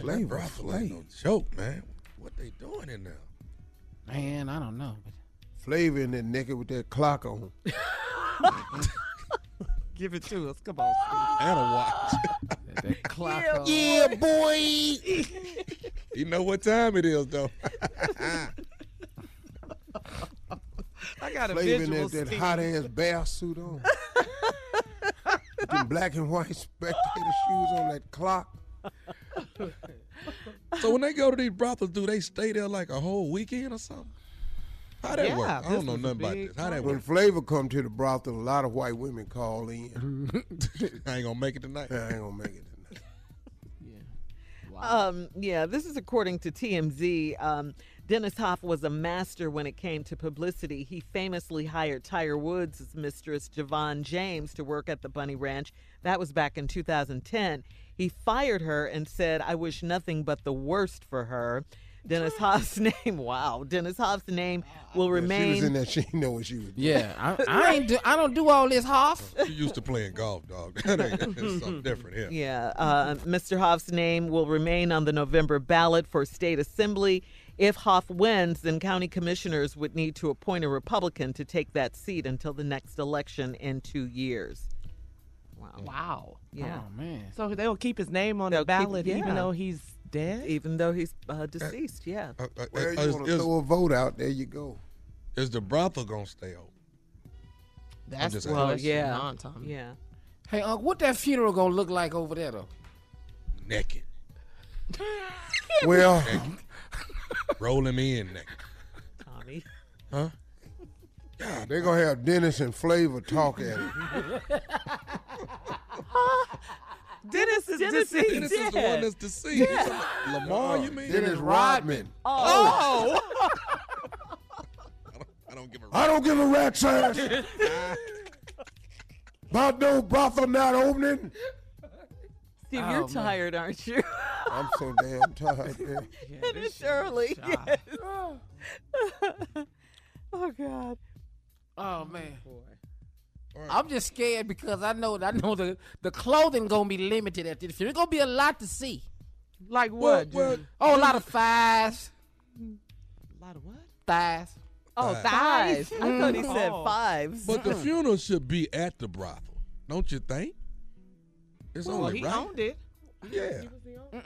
Flavor brothel ain't no joke, man. What they doing in there? Man, I don't know. But Flavor in there naked with that clock on. [LAUGHS] Give it to us. Come on, Steve. And a watch. [LAUGHS] that, that [LAUGHS] clock Yeah. Yeah, boy. you know what time it is, though. [LAUGHS] I got a Flavor in visual. there that Steve. hot ass bear suit on. With [LAUGHS] them black and white spectator shoes on that clock. so when they go to these brothels, do they stay there like a whole weekend or something? How that Yeah, work? I don't know nothing about this. How that When work? Flavor come to the brothel, a lot of white women call in. [LAUGHS] I ain't gonna make it tonight. I ain't gonna make it tonight. [LAUGHS] Yeah. Um, yeah, this is according to TMZ. Um, Dennis Hof was a master when it came to publicity. He famously hired Tiger Woods' mistress, Javon James, to work at the Bunny Ranch. That was back in 2010. He fired her and said, I wish nothing but the worst for her. Dennis Hof's [LAUGHS] name, wow, Dennis Hof's name will remain. She was remain. in there. [LAUGHS] She didn't know what she was doing. Yeah, I, I [LAUGHS] ain't. Do, I don't do all this, Hof. You used to playing golf, dog. That ain't that's something different here. Yeah, uh, Mr. Hof's name will remain on the November ballot for state assembly. If Hof wins, then county commissioners would need to appoint a Republican to take that seat until the next election in two years. Wow. Wow. Yeah. Oh man. So they'll keep his name on They'll the keep- ballot yeah. even though he's dead? Even though he's uh, deceased, yeah. Uh, uh, Well, uh, you is, want to is- throw a vote out? There you go. is the brothel gonna stay open? That's just the asking. Well, question, yeah. huh, Tommy? Yeah. Hey, Unc, what that funeral gonna look like over there though? Naked. [LAUGHS] Well, Roll him in naked. Tommy. Huh? they're gonna have Dennis and Flavor talk at it. [LAUGHS] [LAUGHS] Dennis is Dennis deceased. Dennis is the one that's deceased. Lamar, you mean? Dennis Rodman. Oh. oh. [LAUGHS] I don't give a I don't give a rat's [LAUGHS] ass about no brothel not opening. Steve, Oh, you're man. tired, aren't you? I'm so damn [LAUGHS] tired. Man. it is early. Yes. oh God. Oh man. Oh, I'm just scared because I know I know the the clothing gonna be limited at this funeral. It's gonna be a lot to see. Like what? well, Oh, a lot of thighs, a lot of what? thighs. Oh, Thighs. thighs. I thought he mm-hmm. said Oh. fives. But the funeral should be at the brothel, don't you think? It's Well, only he right. owned it. Yeah,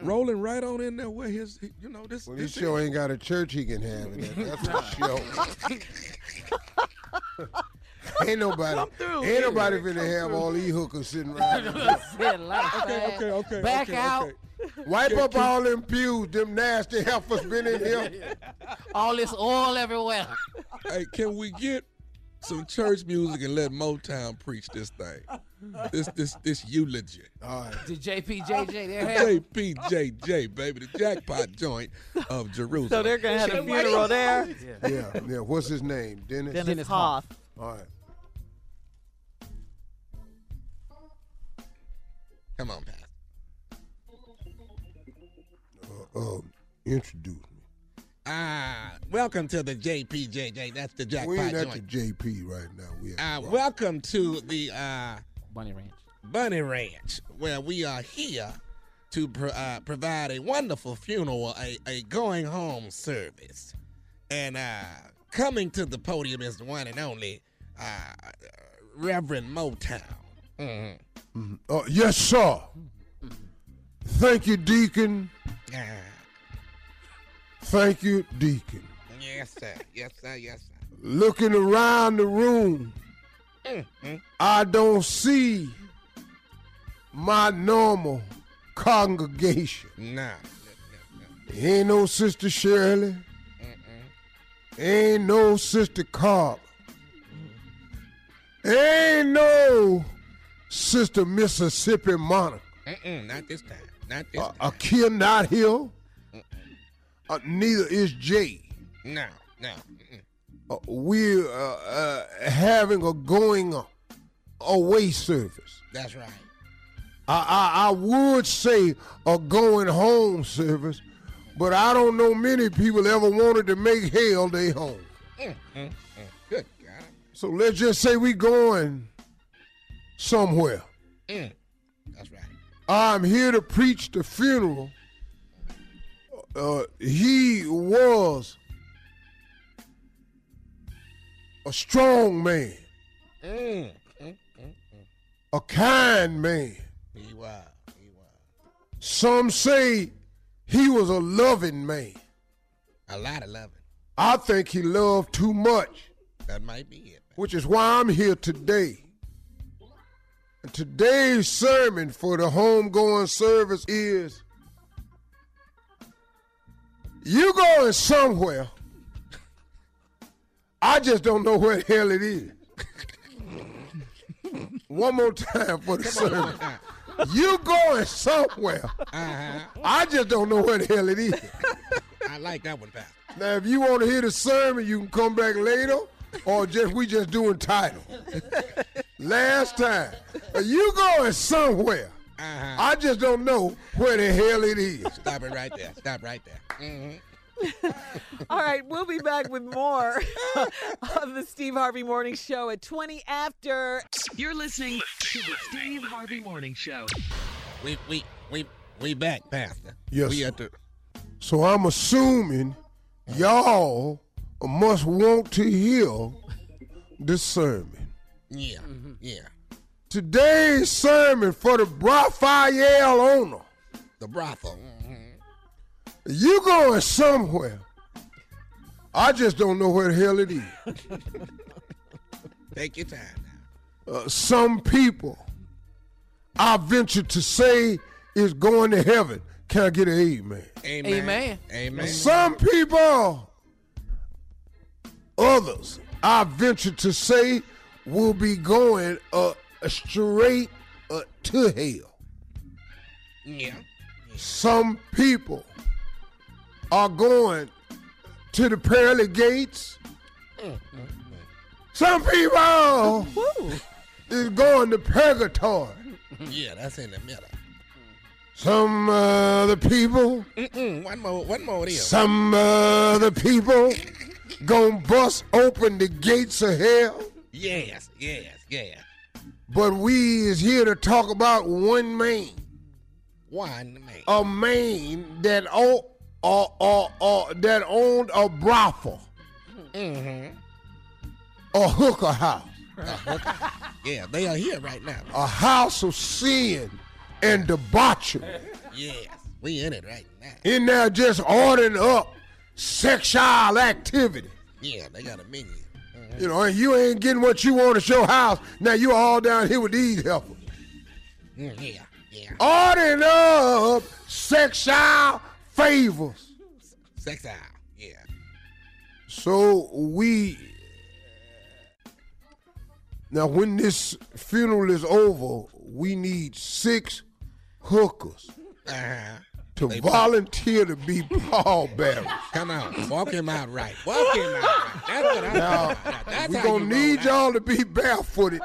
rolling right on in there where his, you know, this. Well, this this show ain't got a church he can have in it. That's for [LAUGHS] sure. [LAUGHS] [LAUGHS] ain't nobody, through. ain't nobody finna have all these hookers sitting around. [LAUGHS] Said a lot of Okay, okay, okay. Back okay, out. okay. Wipe Can- up can- all them pews, them nasty heifers been in here. [LAUGHS] All this oil everywhere. Hey, can we get some church music and let Motown preach this thing? This, this, this eulogy. All right. The JPJJ, they have JPJJ, baby, the jackpot joint of Jerusalem. so they're gonna have a funeral there. Yeah, yeah. What's his name? Dennis. Dennis, Dennis Hof. All right. Come on, Pastor. Uh, um, introduce me. Ah, welcome to the JPJJ. That's the jackpot we ain't at joint. the JP right now. We at Uh, welcome to the uh, Bunny Ranch. Bunny Ranch, where we are here to pro- uh, provide a wonderful funeral, a, a going home service. And uh, coming to the podium is the one and only uh, Reverend Motown. Mhm. Mhm. Uh, yes, sir. Thank you, Deacon. Thank you, Deacon. yes, sir. Yes, sir. Yes, sir. Looking around the room, Mhm. I don't see my normal congregation. No. no, Ain't no Sister Shirley. Ain't no Sister Carl. Ain't no Sister Mississippi Monica. Mm-mm, not this time. Not this Uh, time. Akia not here. Uh, neither is Jay. No, no. Uh, we're uh, uh, having a going away service. That's right. I, I, I would say a going home service, but I don't know many people ever wanted to make hell their home. Mm, mm, mm. Good God. So let's just say we're going somewhere. Mm. That's right. I'm here to preach the funeral. Uh, he was a strong man, Mm, mm, mm, a kind man. mm. He was. He was. Some say he was a loving man. A lot of loving. I think he loved too much, That might be it. which is why I'm here today. Today's sermon for the homegoing service is you going somewhere. I just don't know where the hell it is. [LAUGHS] One more time for the sermon. You going somewhere. Uh-huh. I just don't know where the hell it is. I like that one, Pastor. Now, if you want to hear the sermon, you can come back later, or just we just doing title. Last time, you going somewhere. Uh-huh. I just don't know where the hell it is. Stop it right there. Stop right there. hmm [LAUGHS] All right, we'll be back with more of the Steve Harvey Morning Show at 20 after. You're listening to the Steve Harvey Morning Show. We we we we back, Pastor. Yes, We sir. at the So I'm assuming Y'all must want to hear the sermon. Yeah, yeah. Today's sermon for the Raphael owner. The brothel. You going somewhere. I just don't know where the hell it is. Take your time. Uh, some people, I venture to say, is going to heaven. Can I get an amen? Amen. Amen. Amen. Some people, others, I venture to say, will be going uh, straight uh, to hell. Yeah. Some people are going to the pearly gates. Some people is going to purgatory. Yeah, that's in the middle. Some other people, Mm-mm. One more. One more. There. some other people gonna bust open the gates of hell. Yes. Yes. Yes. But we is here to talk about one man, One man. a man that o- uh, uh, uh, that owned a brothel, Mm-hmm. a hooker house, Yeah, they are here right now. a house of sin and debauchery. Yes, we in it right now. In there just ordering up sexual activity. Yeah, they got a menu. You know, and you ain't getting what you want at your house. Now you all down here with these helpers. Mm, yeah, yeah. Ordering up sexual favors. Sexual. Yeah. So we now when this funeral is over, we need six hookers Uh-huh. To They- volunteer to be [LAUGHS] pallbearers. Come on, walk him out right. Walk him out right. That's what I'm Now. That's we how gonna need y'all to be barefooted,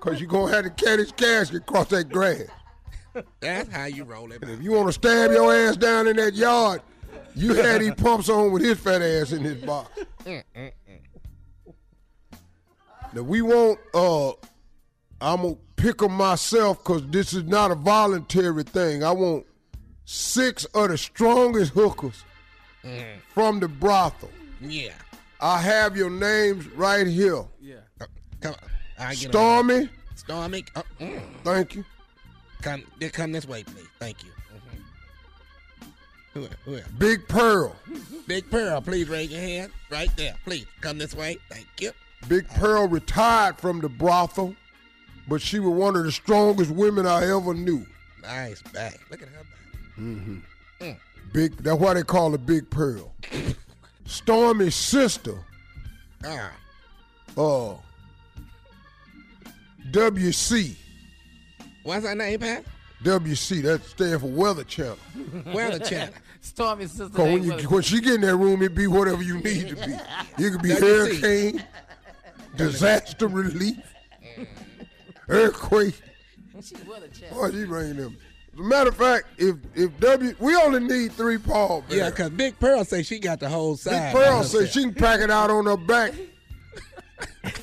cause you're gonna have to carry this casket across that grass. That's how you roll it. If you wanna stab your ass down in that yard, you had these pumps on with his fat ass in his box. Mm-mm-mm. Now we won't. Uh, I'm gonna pick them myself because this is not a voluntary thing. I want six of the strongest hookers Mhm. from the brothel. Yeah. I have your names right here. Yeah. Uh, come on. I get Stormy. on. Stormy. Uh, mm. Thank you. Come, they come this way, please. Thank you. Mhm. Who, who, Big Pearl. Big Pearl, please raise your hand. Right there. Please come this way. Thank you. Big Pearl retired from the brothel, but she was one of the strongest women I ever knew. Nice back. Look at her back. Mm-hmm. Mm. Big. That's why they call her Big Pearl. Stormy's sister. Ah. Uh. WC. What's her name, Pat? WC. That stands for Weather Channel. Weather Channel. [LAUGHS] Stormy's sister. Cause when you when she get in that room, it be whatever you need to be. [LAUGHS] It could be WC. hurricane, disaster relief, [LAUGHS] earthquake. She was a child. Oh, she bringing them. As a matter of fact, if if W, we only need three Paul. Yeah, because Big Pearl say she got the whole Big. Pearl by says herself. she can pack it out on her back. [LAUGHS]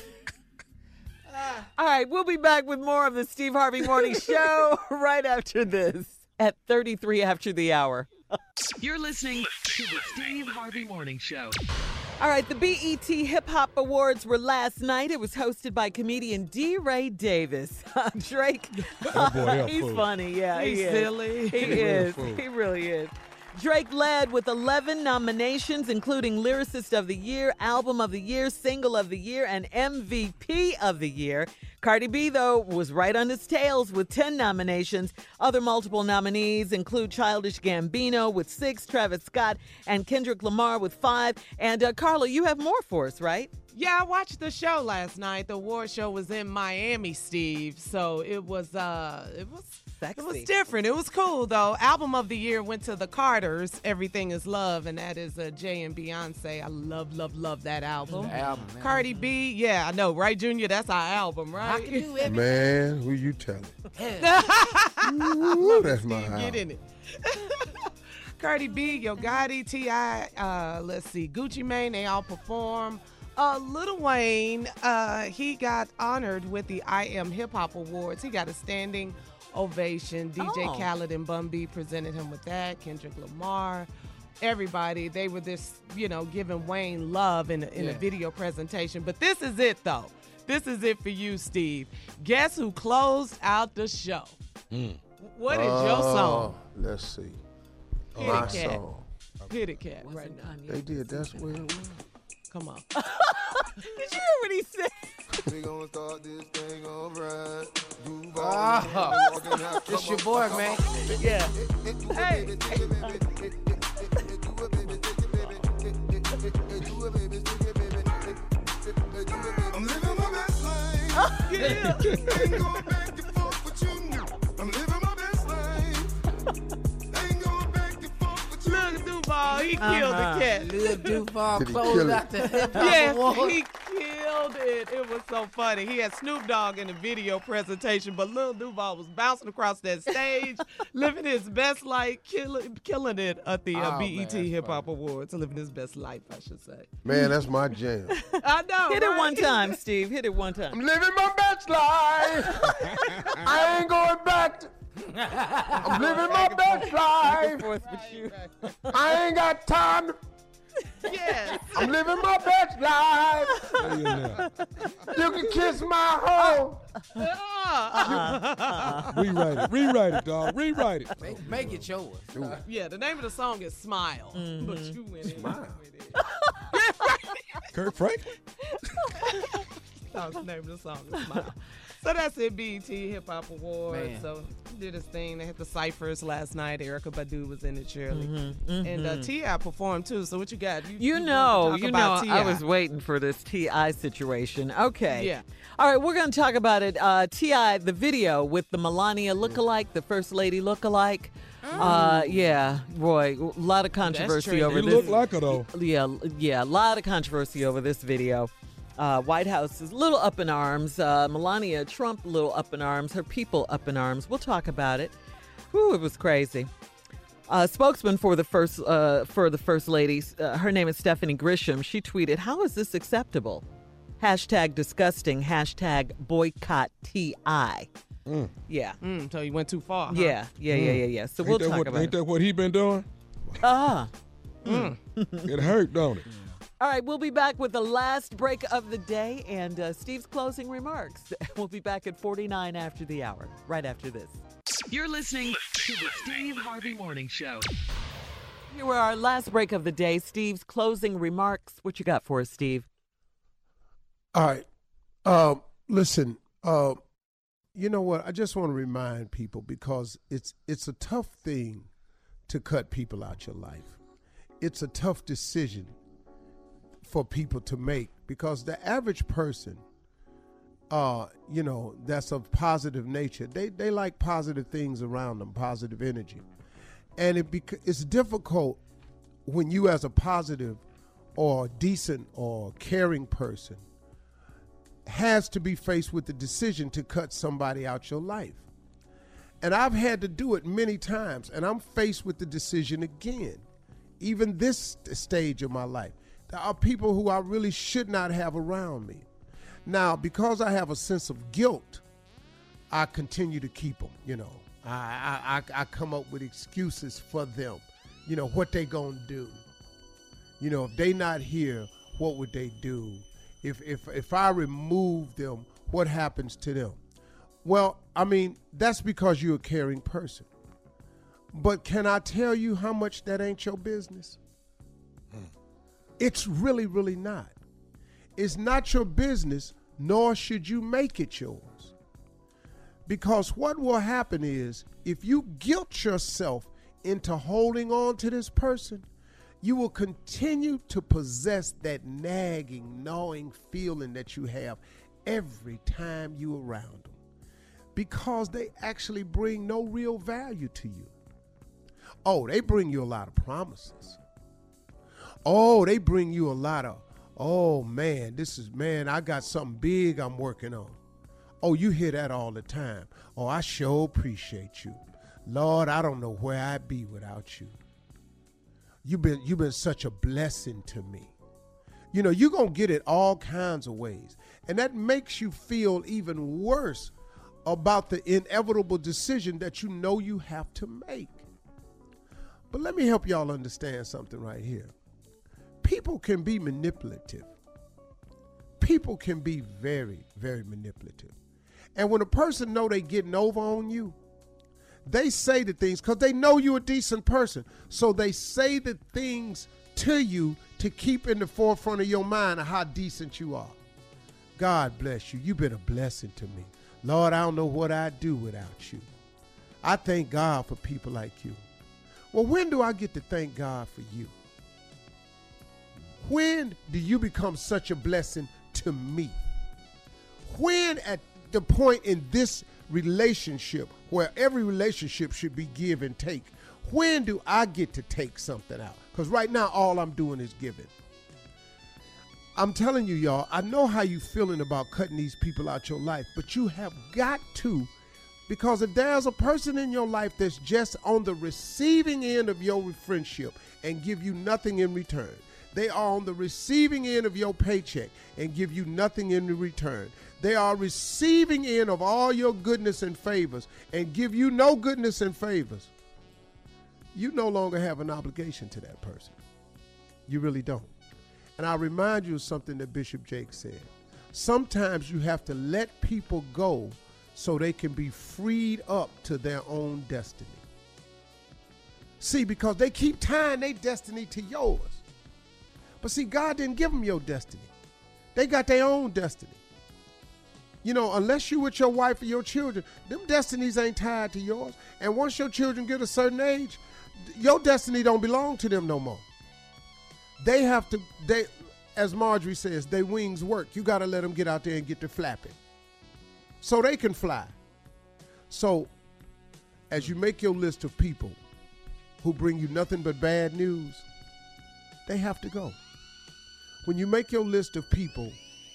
All right, we'll be back with more of the Steve Harvey Morning [LAUGHS] Show [LAUGHS] right after this at 33 after the hour. You're listening to the Steve Harvey Morning Show. All right, the BET Hip Hop Awards were last night. It was hosted by comedian DeRay Davis. [LAUGHS] Uh, Drake, That boy, [LAUGHS] he's fool. funny. Yeah, he He's is. silly. He Real is. fool. He really is. Drake led with 11 nominations, including Lyricist of the Year, Album of the Year, Single of the Year, and MVP of the Year. Cardi B, though, was right on his tails with 10 nominations. Other multiple nominees include Childish Gambino with six, Travis Scott, and Kendrick Lamar with five. And uh, Carla, you have more for us, right? Yeah, I watched the show last night. The award show was in Miami, Steve. So it was uh it was Sexy. it was different. It was cool though. Album of the year went to the Carters, Everything is Love, and that is uh, Jay and Beyonce. I love, love, love that album. The album, man. Cardi B, yeah, I know, right, Junior? That's our album, right? I can do [LAUGHS] everything. Man, who you telling? [LAUGHS] Ooh, that's my Get album. in it. [LAUGHS] Cardi B, Yo Gotti, T.I., uh, let's see, Gucci Mane, they all perform. Uh, Lil Wayne, uh, he got honored with the I Am Hip Hop Awards. He got a standing ovation. DJ Oh. Khaled and Bun B presented him with that. Kendrick Lamar. everybody. They were this, you know, giving Wayne love in a, in a video presentation. But this is it, though. This is it for you, Steve. Guess who closed out the show? Hmm. What is your oh, song? Oh, Let's see. Hit My Cat. song. Hit it, cat, right now. They did. That's where it was. Come on. [LAUGHS] Did you hear what he said? We gonna start this thing alright. Move Ah, it's your boy, man. Yeah. Hey. I'm living my best life. [LAUGHS] Yeah. Duval, he killed Uh-huh. the cat. Lil Duval closed out the hip hop Yes, award. he killed it. It was so funny. He had Snoop Dogg in the video presentation, but Lil Duval was bouncing across that stage, [LAUGHS] living his best life, killing, killing it at the uh, Oh, BET Hip Hop Awards. Living his best life, I should say. Man, that's my jam. [LAUGHS] I know. Hit it one time, Steve. Hit it one time. I'm living my best life. [LAUGHS] I ain't going back. To, I'm living my best life. Forth with you. I ain't got time. To, Yes. I'm living my best life. Stay in there. You can kiss my home. Ah. Rewrite it. Rewrite it, dog. Rewrite it. Make, make it yours. yeah, the name of the song is Smile. But you went in Smile. with it. [LAUGHS] Kirk Franklin. [LAUGHS] That was the name of the song is Smile. So that's it, BET Hip Hop Awards. Man. So did his thing. They had the ciphers last night. Erykah Badu was in it, Shirley, Mm-hmm, and uh, T.I performed too. So what you got? You wanted to know, talk you know, about I was waiting for this T.I situation. Okay. Yeah. All right, we're going to talk about it. Uh, T.I, the video with the Melania lookalike, the First Lady lookalike. Uh, yeah, Roy, a lot of controversy over He this. looked like her though. Yeah, yeah, a lot of controversy over this video. Uh, White House is a little up in arms. Uh, Melania Trump a little up in arms. Her people up in arms. We'll talk about it. Whew, it was crazy. Uh, spokesman for the first uh, for the first lady, uh, her name is Stephanie Grisham. She tweeted, "How is this acceptable? Hashtag disgusting. Hashtag boycott T.I. Yeah, Mm, so you went too far. huh? yeah, yeah, yeah, yeah, yeah. So Ain't we'll talk what, about Ain't it. that what he been doing? Ah. It hurt, don't it? All right, we'll be back with the last break of the day and uh, Steve's closing remarks. [LAUGHS] We'll be back at 49 after the hour, right after this. You're listening to the Steve Harvey Morning Show. Here were our last break of the day. Steve's closing remarks. What you got for us, Steve? All right. Um, listen, uh, you know what? I just want to remind people because it's it's a tough thing to cut people out your life. It's a tough decision for people to make because the average person, uh, you know, that's of positive nature, they they like positive things around them, positive energy, and it bec- it's difficult when you as a positive or decent or caring person has to be faced with the decision to cut somebody out your life. And I've had to do it many times, and I'm faced with the decision again. Even this stage of my life, there are people who I really should not have around me. Now, because I have a sense of guilt, I continue to keep them. You know, I I, I, come up with excuses for them. You know what they gonna do. You know, if they not here, what would they do? If if if I remove them, what happens to them? Well, I mean, that's because you're a caring person. But can I tell you how much that ain't your business? It's really, really not. It's not your business, nor should you make it yours. Because what will happen is if you guilt yourself into holding on to this person, you will continue to possess that nagging, gnawing feeling that you have every time you are around them. Because they actually bring no real value to you. Oh, they bring you a lot of promises. Oh, they bring you a lot of, oh man, this is, man, I got something big I'm working on. Oh, you hear that all the time. Oh, I sure appreciate you. Lord, I don't know where I'd be without you. You've been you've been such a blessing to me. You know, you're gonna get it all kinds of ways. And that makes you feel even worse about the inevitable decision that you know you have to make. But let me help y'all understand something right here. People can be manipulative. People can be very, very manipulative. And when a person know they getting over on you, they say the things because they know you're a decent person. So they say the things to you to keep in the forefront of your mind of how decent you are. God bless you. You've been a blessing to me. Lord, I don't know what I'd do without you. I thank God for people like you. Well, when do I get to thank God for you? When do you become such a blessing to me? When at the point in this relationship where every relationship should be give and take, when do I get to take something out? Because right now, all I'm doing is giving. I'm telling you, y'all, I know how you feeling about cutting these people out your life, but you have got to, because if there's a person in your life that's just on the receiving end of your friendship and give you nothing in return, they are on the receiving end of your paycheck and give you nothing in return. They are receiving end of all your goodness and favors and give you no goodness and favors. You no longer have an obligation to that person. You really don't. And I remind you of something that Bishop Jake said. Sometimes you have to let people go so they can be freed up to their own destiny. See, because they keep tying their destiny to yours. But see, God didn't give them your destiny. They got their own destiny. You know, unless you with your wife or your children, them destinies ain't tied to yours. And once your children get a certain age, your destiny don't belong to them no more. They have to they as Marjorie says, their wings work. You got to let them get out there and get to flapping. So they can fly. So as you make your list of people who bring you nothing but bad news, they have to go. When you make your list of people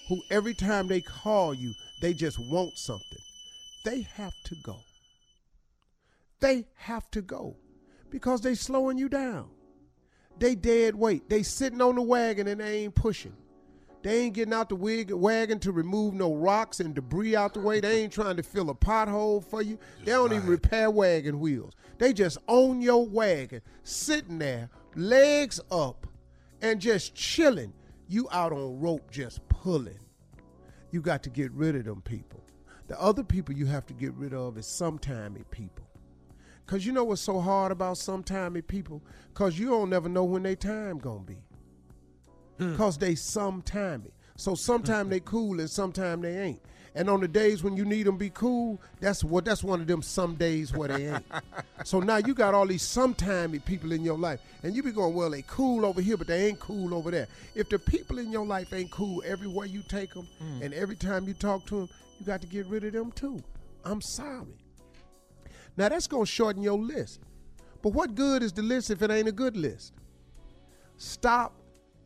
who every time they call you, they just want something, they have to go. They have to go because they slowing you down. They dead weight. They sitting on the wagon and they ain't pushing. They ain't getting out the wig, wagon to remove no rocks and debris out the way. They ain't trying to fill a pothole for you. they don't even repair wagon wheels. They just own your wagon, sitting there, legs up, and just chilling. You out on rope just pulling. You got to get rid of them people. The other people you have to get rid of is sometimey people. Cause you know what's so hard about sometimey people? Cause you don't never know when they time gonna be. Hmm. Cause they sometimey. So sometime they cool and sometime they ain't. And on the days when you need them be cool, that's what that's one of them some days where they ain't. [LAUGHS] so now you got all these sometimey people in your life, and you be going, well, they cool over here, but they ain't cool over there. If the people in your life ain't cool everywhere you take them, mm. and every time you talk to them, you got to get rid of them too. I'm sorry. Now that's gonna shorten your list. But what good is the list if it ain't a good list? Stop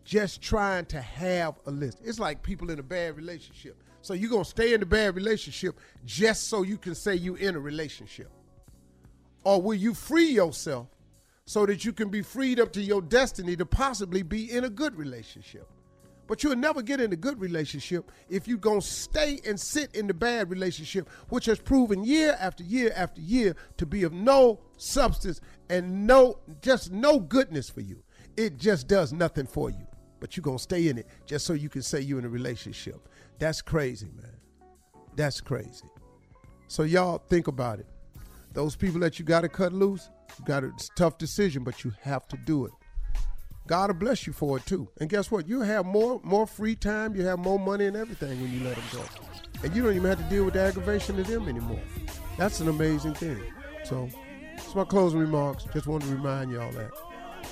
just trying to have a list. It's like people in a bad relationship. So you're gonna stay in the bad relationship just so you can say you in a relationship. Or will you free yourself so that you can be freed up to your destiny to possibly be in a good relationship? But you'll never get in a good relationship if you're going to stay and sit in the bad relationship, which has proven year after year after year to be of no substance and no, just no goodness for you. It just does nothing for you. But you're going to stay in it just so you can say you're in a relationship. That's crazy, man. That's crazy. So, y'all think about it. Those people that you got to cut loose, you got a it's tough decision, but you have to do it. God will bless you for it too. And guess what? You have more more free time. You have more money and everything when you let them go. And you don't even have to deal with the aggravation of them anymore. That's an amazing thing. So, that's my closing remarks. Just wanted to remind you all that.